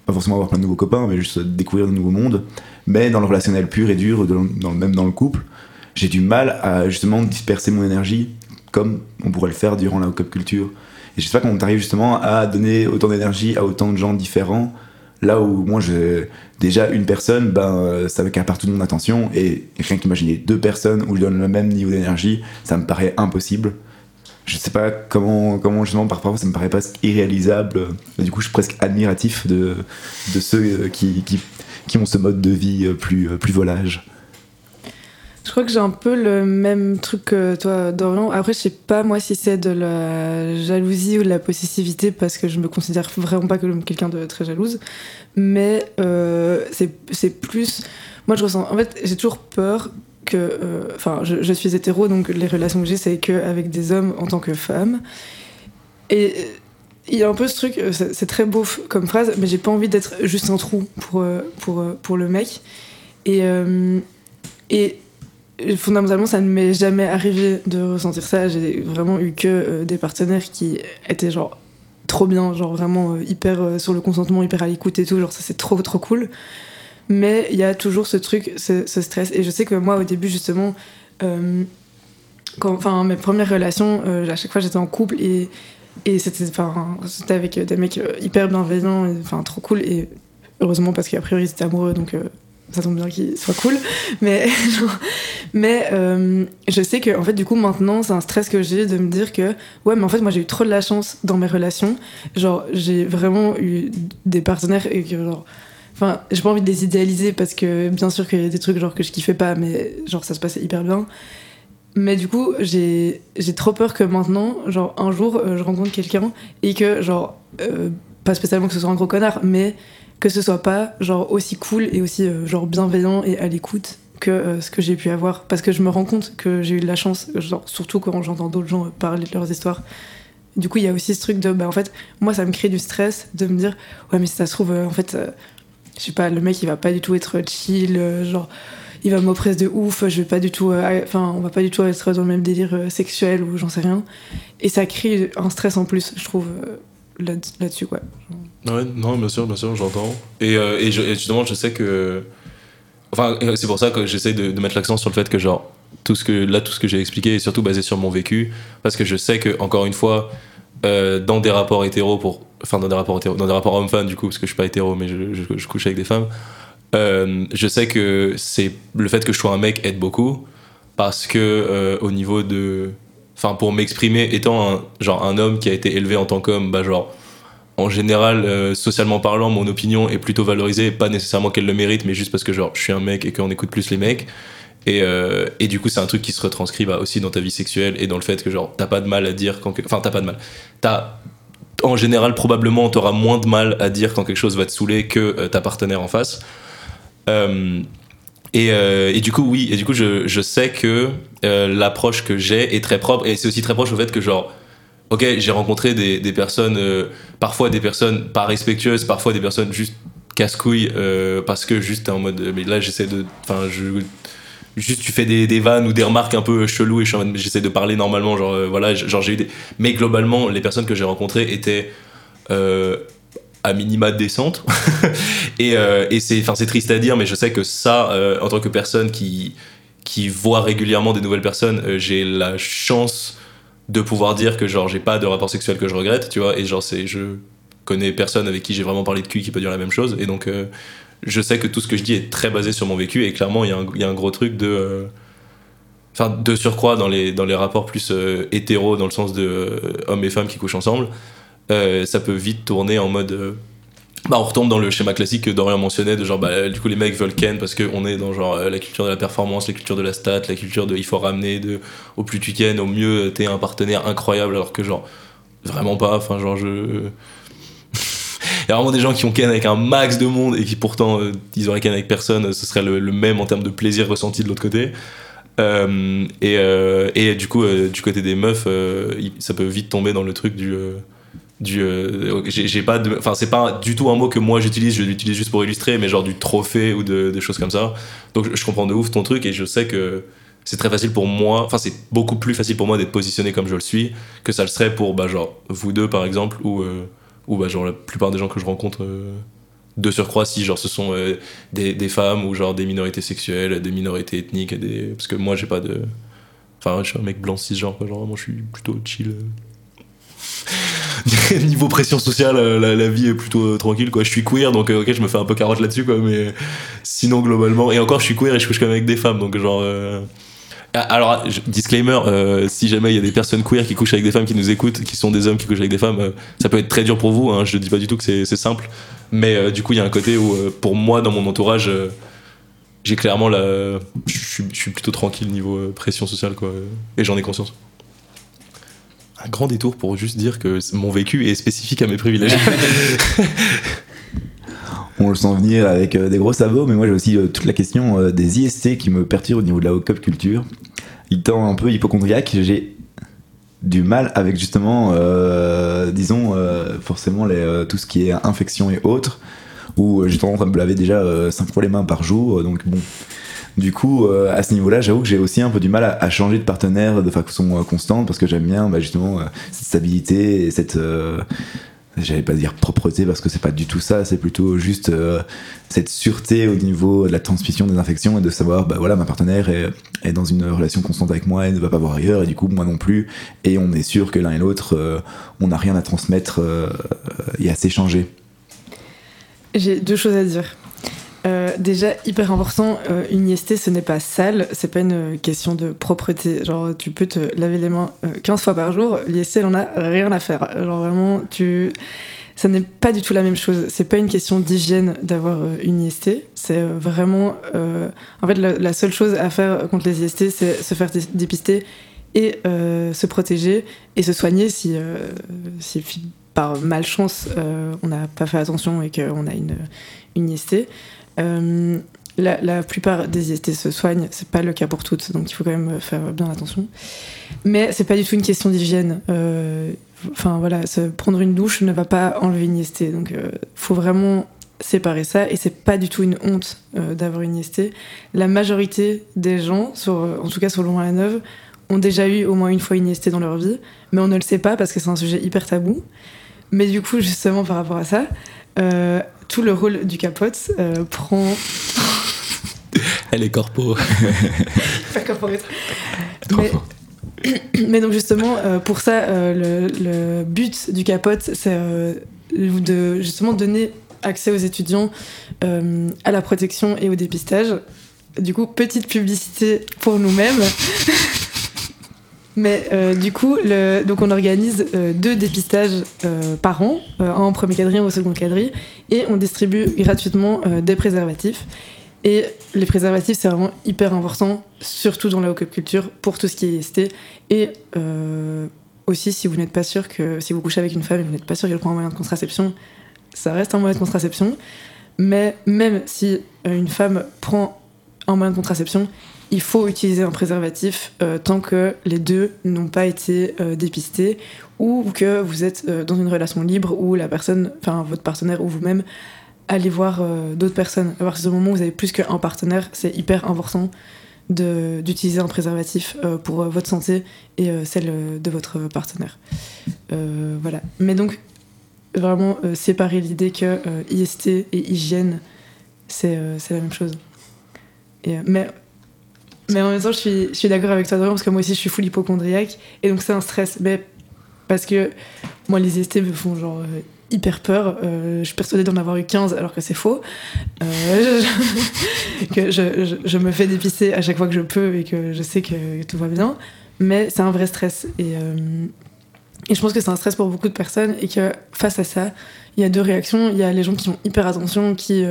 pas forcément avoir plein de nouveaux copains, mais juste découvrir de nouveaux mondes. Mais dans le relationnel pur et dur, même dans le couple, j'ai du mal à justement disperser mon énergie comme on pourrait le faire durant la hookup culture. Et j'espère qu'on arrive justement à donner autant d'énergie à autant de gens différents. Là où moi, déjà une personne, ben, euh, ça accapare toute mon attention. Et rien qu'imaginer deux personnes où je donne le même niveau d'énergie, ça me paraît impossible. Je sais pas comment, comment justement, parfois, ça me paraît presque irréalisable. Du coup, je suis presque admiratif de, ceux euh, qui, qui, qui ont ce mode de vie euh, plus, plus volage. Je crois que j'ai un peu le même truc que toi, Dorian. Après, je sais pas moi si c'est de la jalousie ou de la possessivité parce que je me considère vraiment pas comme quelqu'un de très jalouse. Mais euh, c'est plus. Moi, je ressens. En fait, j'ai toujours peur que. euh, Enfin, je, suis hétéro, donc les relations que j'ai, c'est qu'avec des hommes en tant que femme. Et euh, il y a un peu ce truc, euh, c'est très beau comme phrase, mais j'ai pas envie d'être juste un trou pour, pour, pour le mec. Et. et fondamentalement, ça ne m'est jamais arrivé de ressentir ça. J'ai vraiment eu que euh, des partenaires qui étaient genre trop bien, genre vraiment euh, hyper euh, sur le consentement, hyper à l'écoute et tout. Genre ça, c'est trop trop cool. Mais il y a toujours ce truc, ce, stress. Et je sais que moi, au début, justement, quand, enfin, mes premières relations, à chaque fois, j'étais en couple et, et c'était, avec des mecs hyper bienveillants, enfin, trop cool. Et heureusement, parce qu'a priori, c'était amoureux, donc. Ça tombe bien qu'il soit cool, mais *laughs* mais euh, je sais que en fait du coup maintenant c'est un stress que j'ai de me dire que ouais mais en fait moi j'ai eu trop de la chance dans mes relations, genre j'ai vraiment eu des partenaires et que genre enfin j'ai pas envie de les idéaliser parce que bien sûr qu'il y a des trucs genre que je kiffais pas mais genre ça se passait hyper bien. Mais du coup, j'ai trop peur que maintenant, genre un jour, euh, je rencontre quelqu'un et que, genre, euh, pas spécialement que ce soit un gros connard, mais que ce soit pas, genre, aussi cool et aussi, euh, genre, bienveillant et à l'écoute que euh, ce que j'ai pu avoir. Parce que je me rends compte que j'ai eu de la chance, genre, surtout quand j'entends d'autres gens parler de leurs histoires. Du coup, il y a aussi ce truc de, bah, en fait, moi, ça me crée du stress de me dire, ouais, mais si ça se trouve, euh, en fait, je sais pas, le mec, il va pas du tout être chill, genre, il va m'oppresser de ouf, je vais pas du tout, enfin, on va pas du tout être dans le même délire sexuel ou j'en sais rien. Et ça crée un stress en plus, je trouve, là- là-dessus, quoi. Ouais, non, bien sûr, bien sûr, j'entends. Et, euh, justement, je sais que. Enfin, euh, c'est pour ça que j'essaie de, mettre l'accent sur le fait que, genre, tout ce que, là, tout ce que j'ai expliqué est surtout basé sur mon vécu. Parce que je sais que, encore une fois, euh, dans des rapports hétéros pour enfin dans des rapports rapports hommes-femmes du coup parce que je suis pas hétéro mais je, couche avec des femmes je sais que c'est le fait que je sois un mec aide beaucoup parce que au niveau de enfin pour m'exprimer étant genre un homme qui a été élevé en tant qu'homme bah genre en général euh, socialement parlant mon opinion est plutôt valorisée pas nécessairement qu'elle le mérite mais juste parce que genre je suis un mec et qu'on écoute plus les mecs et, euh, et du coup, c'est un truc qui se retranscrit bah, aussi dans ta vie sexuelle et dans le fait que, genre, t'as pas de mal à dire quand. Enfin, t'as pas de mal. T'as. En général, probablement, t'auras moins de mal à dire quand quelque chose va te saouler que euh, ta partenaire en face. Et, et du coup, oui, et du coup, je, je sais que l'approche que j'ai est très propre et c'est aussi très proche au fait que, genre, ok, j'ai rencontré des, des personnes, euh, parfois des personnes pas respectueuses, parfois des personnes juste casse-couilles euh, parce que juste en mode. Mais là, j'essaie de. Enfin, juste tu fais des, des vannes ou des remarques un peu chelou et j'essaie de parler normalement genre euh, voilà genre j'ai eu des mais globalement les personnes que j'ai rencontrées étaient à minima décentes *laughs* et, et c'est enfin c'est triste à dire mais je sais que ça en tant que personne qui qui voit régulièrement des nouvelles personnes j'ai la chance de pouvoir dire que genre j'ai pas de rapport sexuel que je regrette tu vois et genre c'est je connais personne avec qui j'ai vraiment parlé de cul qui peut dire la même chose et donc euh, je sais que tout ce que je dis est très basé sur mon vécu et clairement il y, a un- gros truc de euh, enfin de surcroît dans les dans les rapports plus euh, hétéros dans le sens de euh, hommes et femmes qui couchent ensemble ça peut vite tourner en mode bah on retombe dans le schéma classique que Dorian mentionnait de genre bah du coup les mecs veulent ken parce qu'on est dans genre euh, la culture de la performance la culture de la stat la culture de il faut ramener de au plus tu ken au mieux t'es un partenaire incroyable alors que genre vraiment pas enfin genre je *laughs* il y a vraiment des gens qui ont ken avec un max de monde et qui pourtant euh, ils auraient ken avec personne ce serait le, même en termes de plaisir ressenti de l'autre côté. Euh, et, euh, et du coup euh, du côté des meufs euh, ça peut vite tomber dans le truc du euh, du euh, j'ai pas enfin c'est pas du tout un mot que moi j'utilise je l'utilise juste pour illustrer mais genre du trophée ou de, des choses comme ça donc je, comprends de ouf ton truc et je sais que c'est très facile pour moi enfin c'est beaucoup plus facile pour moi d'être positionné comme je le suis que ça le serait pour bah genre vous deux par exemple ou euh, ou bah genre la plupart des gens que je rencontre euh, de surcroît si genre ce sont des, des femmes ou genre des minorités sexuelles des minorités ethniques parce que moi j'ai pas de enfin je suis un mec blanc cisgenre genre vraiment je suis plutôt chill. *laughs* niveau pression sociale euh, la, vie est plutôt euh, tranquille quoi je suis queer donc euh, ok je me fais un peu carotte là-dessus quoi mais sinon globalement et encore je suis queer et je couche quand même avec des femmes donc genre ah, alors, disclaimer, si jamais il y a des personnes queer qui couchent avec des femmes qui nous écoutent, qui sont des hommes qui couchent avec des femmes, ça peut être très dur pour vous. Hein, je dis pas du tout que c'est simple, mais du coup il y a un côté où, pour moi, dans mon entourage, j'ai clairement la, je suis- plutôt tranquille niveau pression sociale quoi, et j'en ai conscience. Un grand détour pour juste dire que mon vécu est spécifique à mes privilèges. *laughs* On le sent venir avec euh, des gros sabots, mais moi j'ai aussi euh, toute la question euh, des IST qui me perturbe au niveau de la hookup culture. Étant un peu hypochondriaque, j'ai du mal avec justement, disons, forcément tout ce qui est infection et autres, où j'ai tendance à me laver déjà 5 fois les mains par jour, donc bon. Du coup, euh, à ce niveau-là, j'avoue que j'ai aussi un peu du mal à, changer de partenaire de façon euh, constante parce que j'aime bien bah, justement euh, cette stabilité et cette, j'allais pas dire propreté parce que c'est pas du tout ça, c'est plutôt juste cette sûreté au niveau de la transmission des infections et de savoir, bah voilà, ma partenaire est, dans une relation constante avec moi et ne va pas voir ailleurs et du coup moi non plus et on est sûr que l'un et l'autre, on n'a rien à transmettre et à s'échanger. J'ai deux choses à dire. Euh, déjà, hyper important, euh, une IST ce n'est pas sale, c'est pas une question de propreté. Genre, tu peux te laver les mains euh, 15 fois par jour, l'IST elle en a rien à faire. Genre, vraiment, tu. Ça n'est pas du tout la même chose. C'est pas une question d'hygiène d'avoir euh, une IST. C'est euh, vraiment. euh, En fait, la, seule chose à faire contre les IST, c'est se faire dé- dépister et euh, se protéger et se soigner si, euh, si par malchance euh, on n'a pas fait attention et qu'on a une, une IST. Euh, la, plupart des IST se soignent, c'est pas le cas pour toutes, donc il faut quand même faire bien attention. Mais c'est pas du tout une question d'hygiène. Euh, voilà, se prendre une douche ne va pas enlever une IST, donc euh, faut vraiment séparer ça et c'est pas du tout une honte euh, d'avoir une IST. La majorité des gens, en tout cas sur Long la Neuve, ont déjà eu au moins une fois une IST dans leur vie, mais on ne le sait pas parce que c'est un sujet hyper tabou. Mais du coup, justement par rapport à ça, euh, tout le rôle du capote euh, prend. *laughs* Elle est corpo. *laughs* Pas corporate. Mais *coughs* mais donc justement, euh, pour ça, le, le but du capote, c'est de justement donner accès aux étudiants à la protection et au dépistage. Du coup, petite publicité pour nous-mêmes. *laughs* Mais euh, du coup, donc on organise euh, deux dépistages euh, par an, un en premier quadrille, un au second quadrille, et on distribue gratuitement des préservatifs. Et les préservatifs, c'est vraiment hyper important, surtout dans la haute culture, pour tout ce qui est IST. Et aussi, si vous n'êtes pas sûr que, si vous couchez avec une femme et vous n'êtes pas sûr qu'elle prend un moyen de contraception, ça reste un moyen de contraception. Mais même si une femme prend un moyen de contraception, il faut utiliser un préservatif euh, tant que les deux n'ont pas été euh, dépistés ou que vous êtes euh, dans une relation libre où la personne, enfin votre partenaire ou vous-même, allez voir d'autres personnes. À partir du moment où vous avez plus qu'un partenaire, c'est hyper important d'utiliser un préservatif pour votre santé et celle de votre partenaire. Voilà. Mais donc, vraiment séparer l'idée que IST et hygiène, c'est la même chose. Et, mais, mais en même temps, je suis, je suis d'accord avec toi, parce que moi aussi, je suis full hypochondriaque. Et donc, c'est un stress. Mais parce que moi, les IST me font genre euh, hyper peur. Euh, je suis persuadée d'en avoir eu 15 alors que c'est faux. Euh, *laughs* je- que je, je- me fais dépister à chaque fois que je peux et que je sais que tout va bien. Mais c'est un vrai stress. Et, et je pense que c'est un stress pour beaucoup de personnes et que face à ça, il y a deux réactions. Il y a les gens qui font hyper attention, qui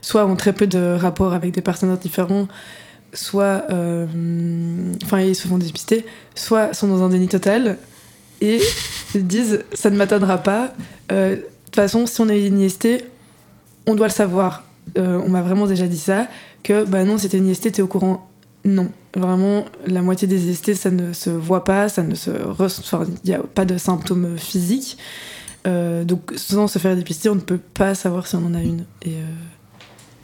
soit ont très peu de rapports avec des partenaires différents, soit euh, enfin ils se font dépister, soit sont dans un déni total et se disent ça ne m'atteindra pas. Euh, De toute façon, si on une IST, on doit le savoir. Euh, on m'a vraiment déjà dit ça, que bah non, c'était une IST, t'es au courant. Non, vraiment, la moitié des IST, ça ne se voit pas, ça ne se res- enfin, il n'y a pas de symptômes physiques. Donc, sans se faire dépister, on ne peut pas savoir si on en a une. Et,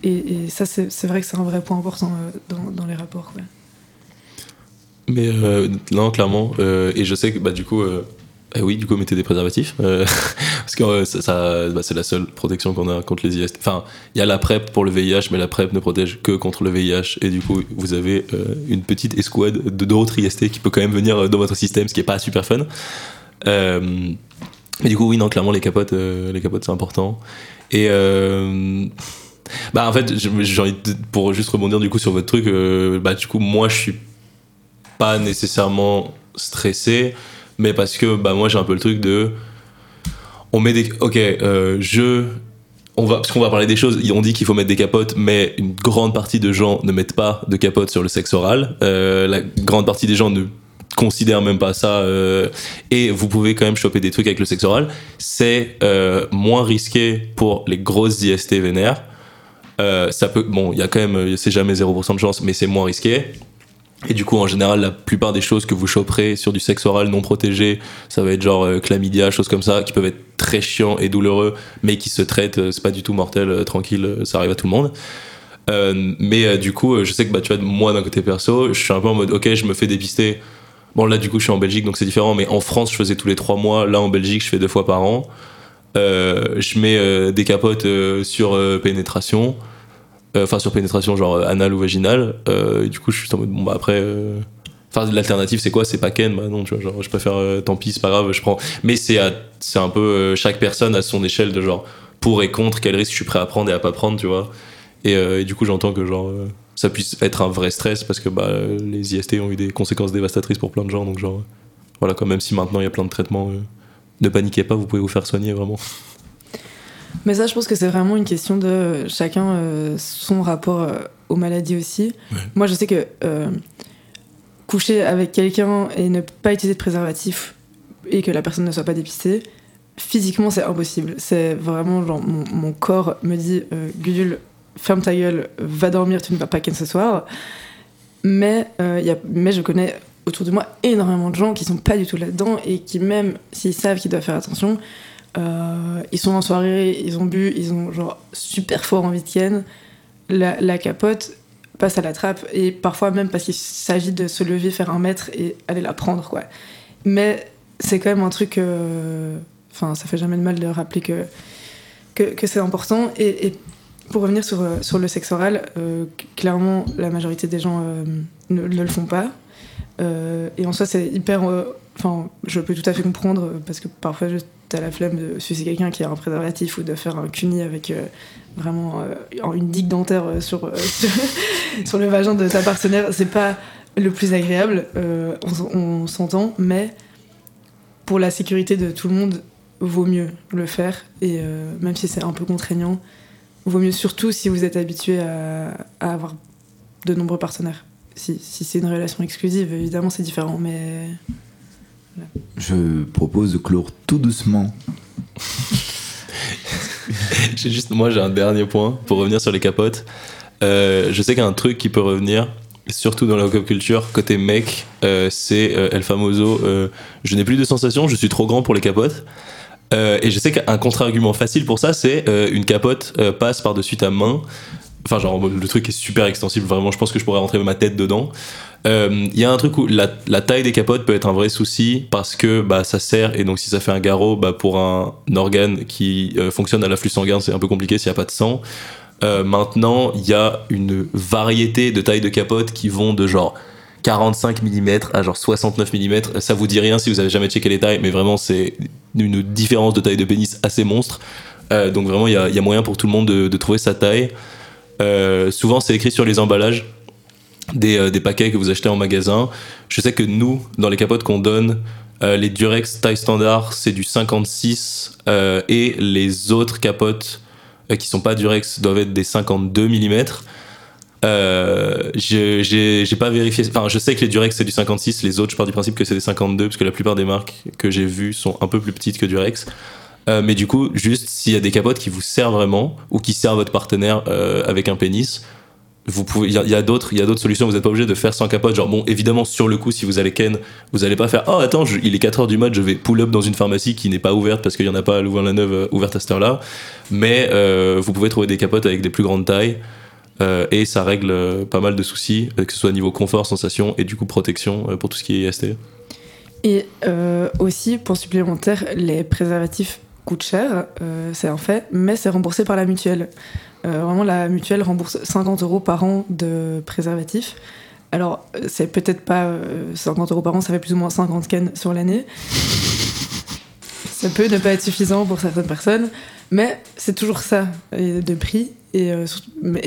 et, ça, c'est vrai que c'est un vrai point important euh, dans, les rapports. Mais euh, non, clairement. euh, et je sais que bah, du coup, euh, eh oui, du coup, mettez des préservatifs. *laughs* parce que ça, bah, c'est la seule protection qu'on a contre les IST. Enfin, il y a la PrEP pour le VIH, mais la PrEP ne protège que contre le VIH. Et du coup, vous avez une petite escouade de d'autres IST qui peut quand même venir dans votre système, ce qui est pas super fun. Mais du coup, oui, non, clairement, les capotes, les capotes, c'est important. Et bah, en fait, j'ai envie de, pour juste rebondir du coup sur votre truc, euh, bah, du coup, moi, je suis pas nécessairement stressé, mais parce que bah, moi, j'ai un peu le truc de. On met des. Ok, euh, je. On va, parce qu'on va parler des choses, on dit qu'il faut mettre des capotes, mais une grande partie de gens ne mettent pas de capote sur le sexe oral. Euh, la grande partie des gens ne considèrent même pas ça. et vous pouvez quand même choper des trucs avec le sexe oral. C'est moins risqué pour les grosses IST vénères. Euh, ça peut, bon, il y a quand même, c'est jamais 0% de chance, mais c'est moins risqué. Et du coup, en général, la plupart des choses que vous choperez sur du sexe oral non protégé, ça va être genre euh, chlamydia, choses comme ça, qui peuvent être très chiants et douloureux, mais qui se traitent, euh, c'est pas du tout mortel, euh, tranquille, euh, ça arrive à tout le monde. Euh, mais euh, du coup, euh, je sais que bah, tu vois, moi, d'un côté perso, je suis un peu en mode, ok, je me fais dépister. Bon, là, du coup, je suis en Belgique, donc c'est différent, mais en France, je faisais tous les trois mois. Là, en Belgique, je fais deux fois par an. Euh, je mets euh, des capotes euh, sur pénétration. Enfin sur pénétration genre anale ou vaginale. Du coup je suis en mode bon bah après enfin l'alternative c'est quoi? C'est pas Ken bah non tu vois genre je préfère tant pis c'est pas grave je prends. Mais c'est un peu chaque personne à son échelle de genre pour et contre quel risque je suis prêt à prendre et à pas prendre tu vois. Et, et du coup j'entends que genre ça puisse être un vrai stress parce que bah les IST ont eu des conséquences dévastatrices pour plein de gens donc genre voilà quand même si maintenant il y a plein de traitements ne paniquez pas vous pouvez vous faire soigner vraiment Mais ça, je pense que c'est vraiment une question de chacun euh, son rapport euh, aux maladies aussi. Moi, je sais que euh, coucher avec quelqu'un et ne pas utiliser de préservatif et que la personne ne soit pas dépistée, physiquement, c'est impossible. C'est vraiment genre mon, mon corps me dit Gudule, ferme ta gueule, va dormir, tu ne vas pas ken ce soir. Mais, y a, mais je connais autour de moi énormément de gens qui sont pas du tout là-dedans et qui, même s'ils savent qu'ils doivent faire attention, euh, ils sont en soirée, ils ont bu, ils ont genre super fort envie de ken. La, capote passe à la trappe et parfois même parce qu'il s'agit de se lever, faire un mètre et aller la prendre quoi. Mais c'est quand même un truc. euh, Enfin, ça fait jamais de mal de rappeler que, que, c'est important. Et, pour revenir sur, euh, sur le sexe oral, euh, clairement, la majorité des gens euh, ne le font pas. Euh, et en soi, c'est hyper. euh, Enfin, je peux tout à fait comprendre euh, parce que parfois, t'as la flemme de sucer quelqu'un qui a un préservatif ou de faire un cuni avec vraiment une digue dentaire *laughs* sur, sur, le vagin de ta partenaire. C'est pas le plus agréable, on, s'entend, mais pour la sécurité de tout le monde, vaut mieux le faire. Et même si c'est un peu contraignant, vaut mieux surtout si vous êtes habitué à avoir de nombreux partenaires. Si, si c'est une relation exclusive, évidemment, c'est différent, mais Je propose de clore tout doucement. *laughs* J'ai juste, moi, j'ai un dernier point pour revenir sur les capotes. Euh, je sais qu'un truc qui peut revenir, surtout dans la hookup culture, côté mec, euh, c'est euh, El Famoso. euh, je n'ai plus de sensations, je suis trop grand pour les capotes. Euh, et je sais qu'un contre-argument facile pour ça, c'est euh, une capote euh, passe par-dessus ta main. Enfin, genre, le truc est super extensible, vraiment, je pense que je pourrais rentrer ma tête dedans. Euh, Il y a un truc où la, taille des capotes peut être un vrai souci parce que bah, ça sert, et donc si ça fait un garrot, bah, pour un organe qui euh, fonctionne à l'afflux sanguin, c'est un peu compliqué s'il n'y a pas de sang. Euh, maintenant, il y a une variété de tailles de capotes qui vont de genre 45 mm à genre 69 mm. Ça vous dit rien si vous avez jamais checké les tailles, mais vraiment, c'est une différence de taille de pénis assez monstre. Euh, donc vraiment, il y a, moyen pour tout le monde de, de trouver sa taille. Euh, souvent, c'est écrit sur les emballages des, euh, des paquets que vous achetez en magasin. Je sais que nous, dans les capotes qu'on donne, euh, les Durex taille standard, c'est du 56 euh, et les autres capotes qui sont pas Durex doivent être des 52 mm. J'ai pas vérifié. Enfin, je sais que les Durex c'est du 56, les autres je pars du principe que c'est des 52 parce que la plupart des marques que j'ai vues sont un peu plus petites que Durex. Euh, mais du coup, juste s'il y a des capotes qui vous servent vraiment ou qui servent votre partenaire euh, avec un pénis, vous pouvez. Il y a, d'autres, il y a d'autres solutions. Vous n'êtes pas obligé de faire sans capote. Genre bon, évidemment sur le coup, si vous allez ken, vous allez pas faire. Oh attends, il est 4 heures du mat, je vais pull up dans une pharmacie qui n'est pas ouverte parce qu'il y en a pas à Louvain-la-Neuve euh, ouverte à cette heure-là. Mais vous pouvez trouver des capotes avec des plus grandes tailles. et ça règle pas mal de soucis, que ce soit niveau confort, sensation et du coup protection pour tout ce qui est IST. Et aussi, pour supplémentaire, les préservatifs coûtent cher, euh, c'est un fait, mais c'est remboursé par la mutuelle. Euh, vraiment, la mutuelle rembourse 50 euros par an de préservatifs. Alors, euh, c'est peut-être pas euh, 50 euros par an, ça fait plus ou moins 50 ken sur l'année. Ça peut ne pas être suffisant pour certaines personnes, mais c'est toujours ça euh, de prix. Et, euh,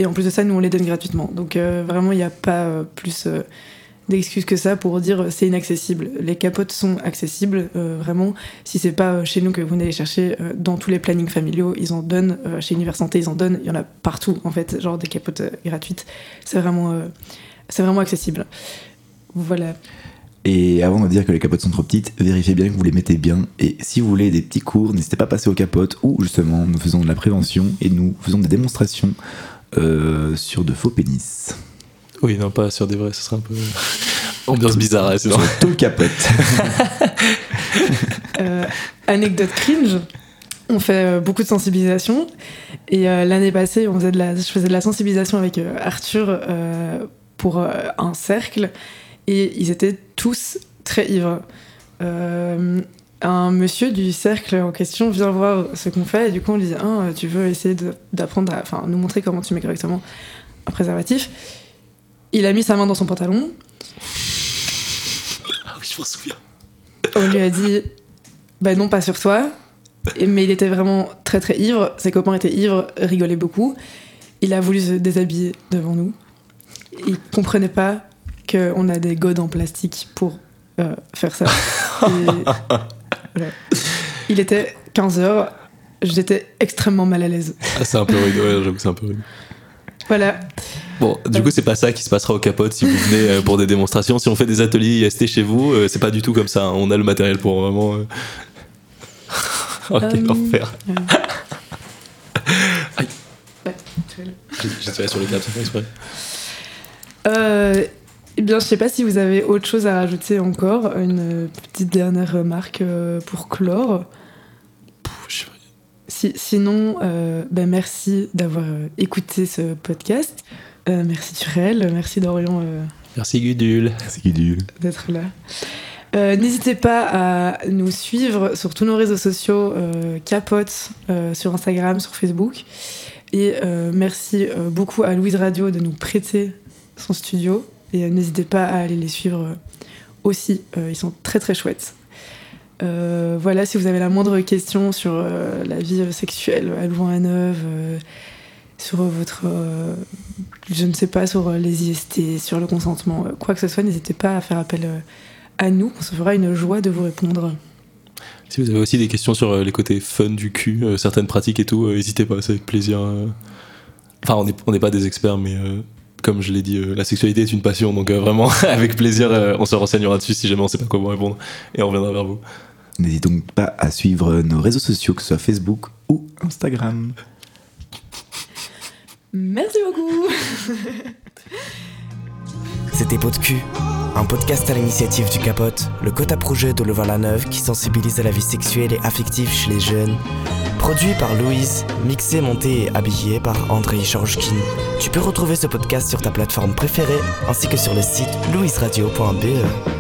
en plus de ça, nous, on les donne gratuitement. Donc, euh, vraiment, il n'y a pas euh, plus euh, d'excuses que ça pour dire euh, c'est inaccessible. Les capotes sont accessibles, euh, vraiment. Si c'est pas euh, chez nous que vous les chercher, dans tous les plannings familiaux, ils en donnent. chez Univers Santé, ils en donnent. Il y en a partout, en fait, genre des capotes gratuites. C'est vraiment, c'est vraiment accessible. Voilà. Et avant de dire que les capotes sont trop petites, vérifiez bien que vous les mettez bien. Et si vous voulez des petits cours, n'hésitez pas à passer aux capotes où justement nous faisons de la prévention et nous faisons des démonstrations sur de faux pénis. Oui, non, pas sur des vrais, ce serait un peu. Ambiance bizarre, c'est Sur tout capote. *laughs* Euh, anecdote cringe. On fait euh, beaucoup de sensibilisation et euh, l'année passée, on faisait de la, je faisais de la sensibilisation avec euh, Arthur euh, pour euh, un cercle et ils étaient tous très ivres. Euh, un monsieur du cercle en question vient voir ce qu'on fait et du coup on lui dit ah, tu veux essayer d'apprendre à enfin nous montrer comment tu mets correctement un préservatif. Il a mis sa main dans son pantalon, Ah oui, je m'en souviens. On lui a dit bah non pas sur toi. Mais il était vraiment très très ivre. Ses copains étaient ivres rigolaient beaucoup. Il a voulu se déshabiller devant nous. Il comprenait pas qu'on a des godes en plastique pour euh, faire ça. *laughs* Et voilà. il était 15h j'étais extrêmement mal à l'aise. Ah, c'est un peu rude, ouais, j'avoue que c'est un peu rude. voilà Bon, du coup, c'est pas ça qui se passera au capote si vous venez euh, pour des démonstrations. Si on fait des ateliers IST chez vous, euh, c'est pas du tout comme ça. hein. On a le matériel pour vraiment. euh. *laughs* oh, Euh, enfer. euh. Aïe. Ouais. J'ai tiré sur le câble, faire exprès. Euh, eh bien, je sais pas si vous avez autre chose à rajouter encore, une petite dernière remarque pour clore. Si- sinon, euh, ben merci d'avoir écouté ce podcast. Euh, merci Turel, merci Dorian euh, Merci Gudule. Qui du. d'être là. Euh, N'hésitez pas à nous suivre sur tous nos réseaux sociaux, euh, Capote, euh, sur Instagram, sur Facebook. Et euh, merci euh, beaucoup à Louise Radio de nous prêter son studio. Et euh, n'hésitez pas à aller les suivre euh, aussi. ils sont très très chouettes. voilà, si vous avez la moindre question sur la vie sexuelle à Louvain-la-Neuve, sur votre, je ne sais pas, sur les IST, sur le consentement, quoi que ce soit, n'hésitez pas à faire appel à nous. On se fera une joie de vous répondre. Si vous avez aussi des questions sur euh, les côtés fun du cul, euh, certaines pratiques et tout, euh, n'hésitez pas, c'est avec plaisir. Enfin, on n'est pas des experts, mais comme je l'ai dit, la sexualité est une passion, donc vraiment, *laughs* avec plaisir, on se renseignera dessus si jamais on sait pas comment répondre, et on reviendra vers vous. N'hésitez donc pas à suivre nos réseaux sociaux, que ce soit Facebook ou Instagram. Merci beaucoup *laughs* C'était Pot de cul un podcast à l'initiative du Capote, le quota projet de Louvain-la-Neuve qui sensibilise à la vie sexuelle et affective chez les jeunes. Produit par Louise, mixé, monté et habillé par André Georgkin. Tu peux retrouver ce podcast sur ta plateforme préférée ainsi que sur le site louiseradio.be.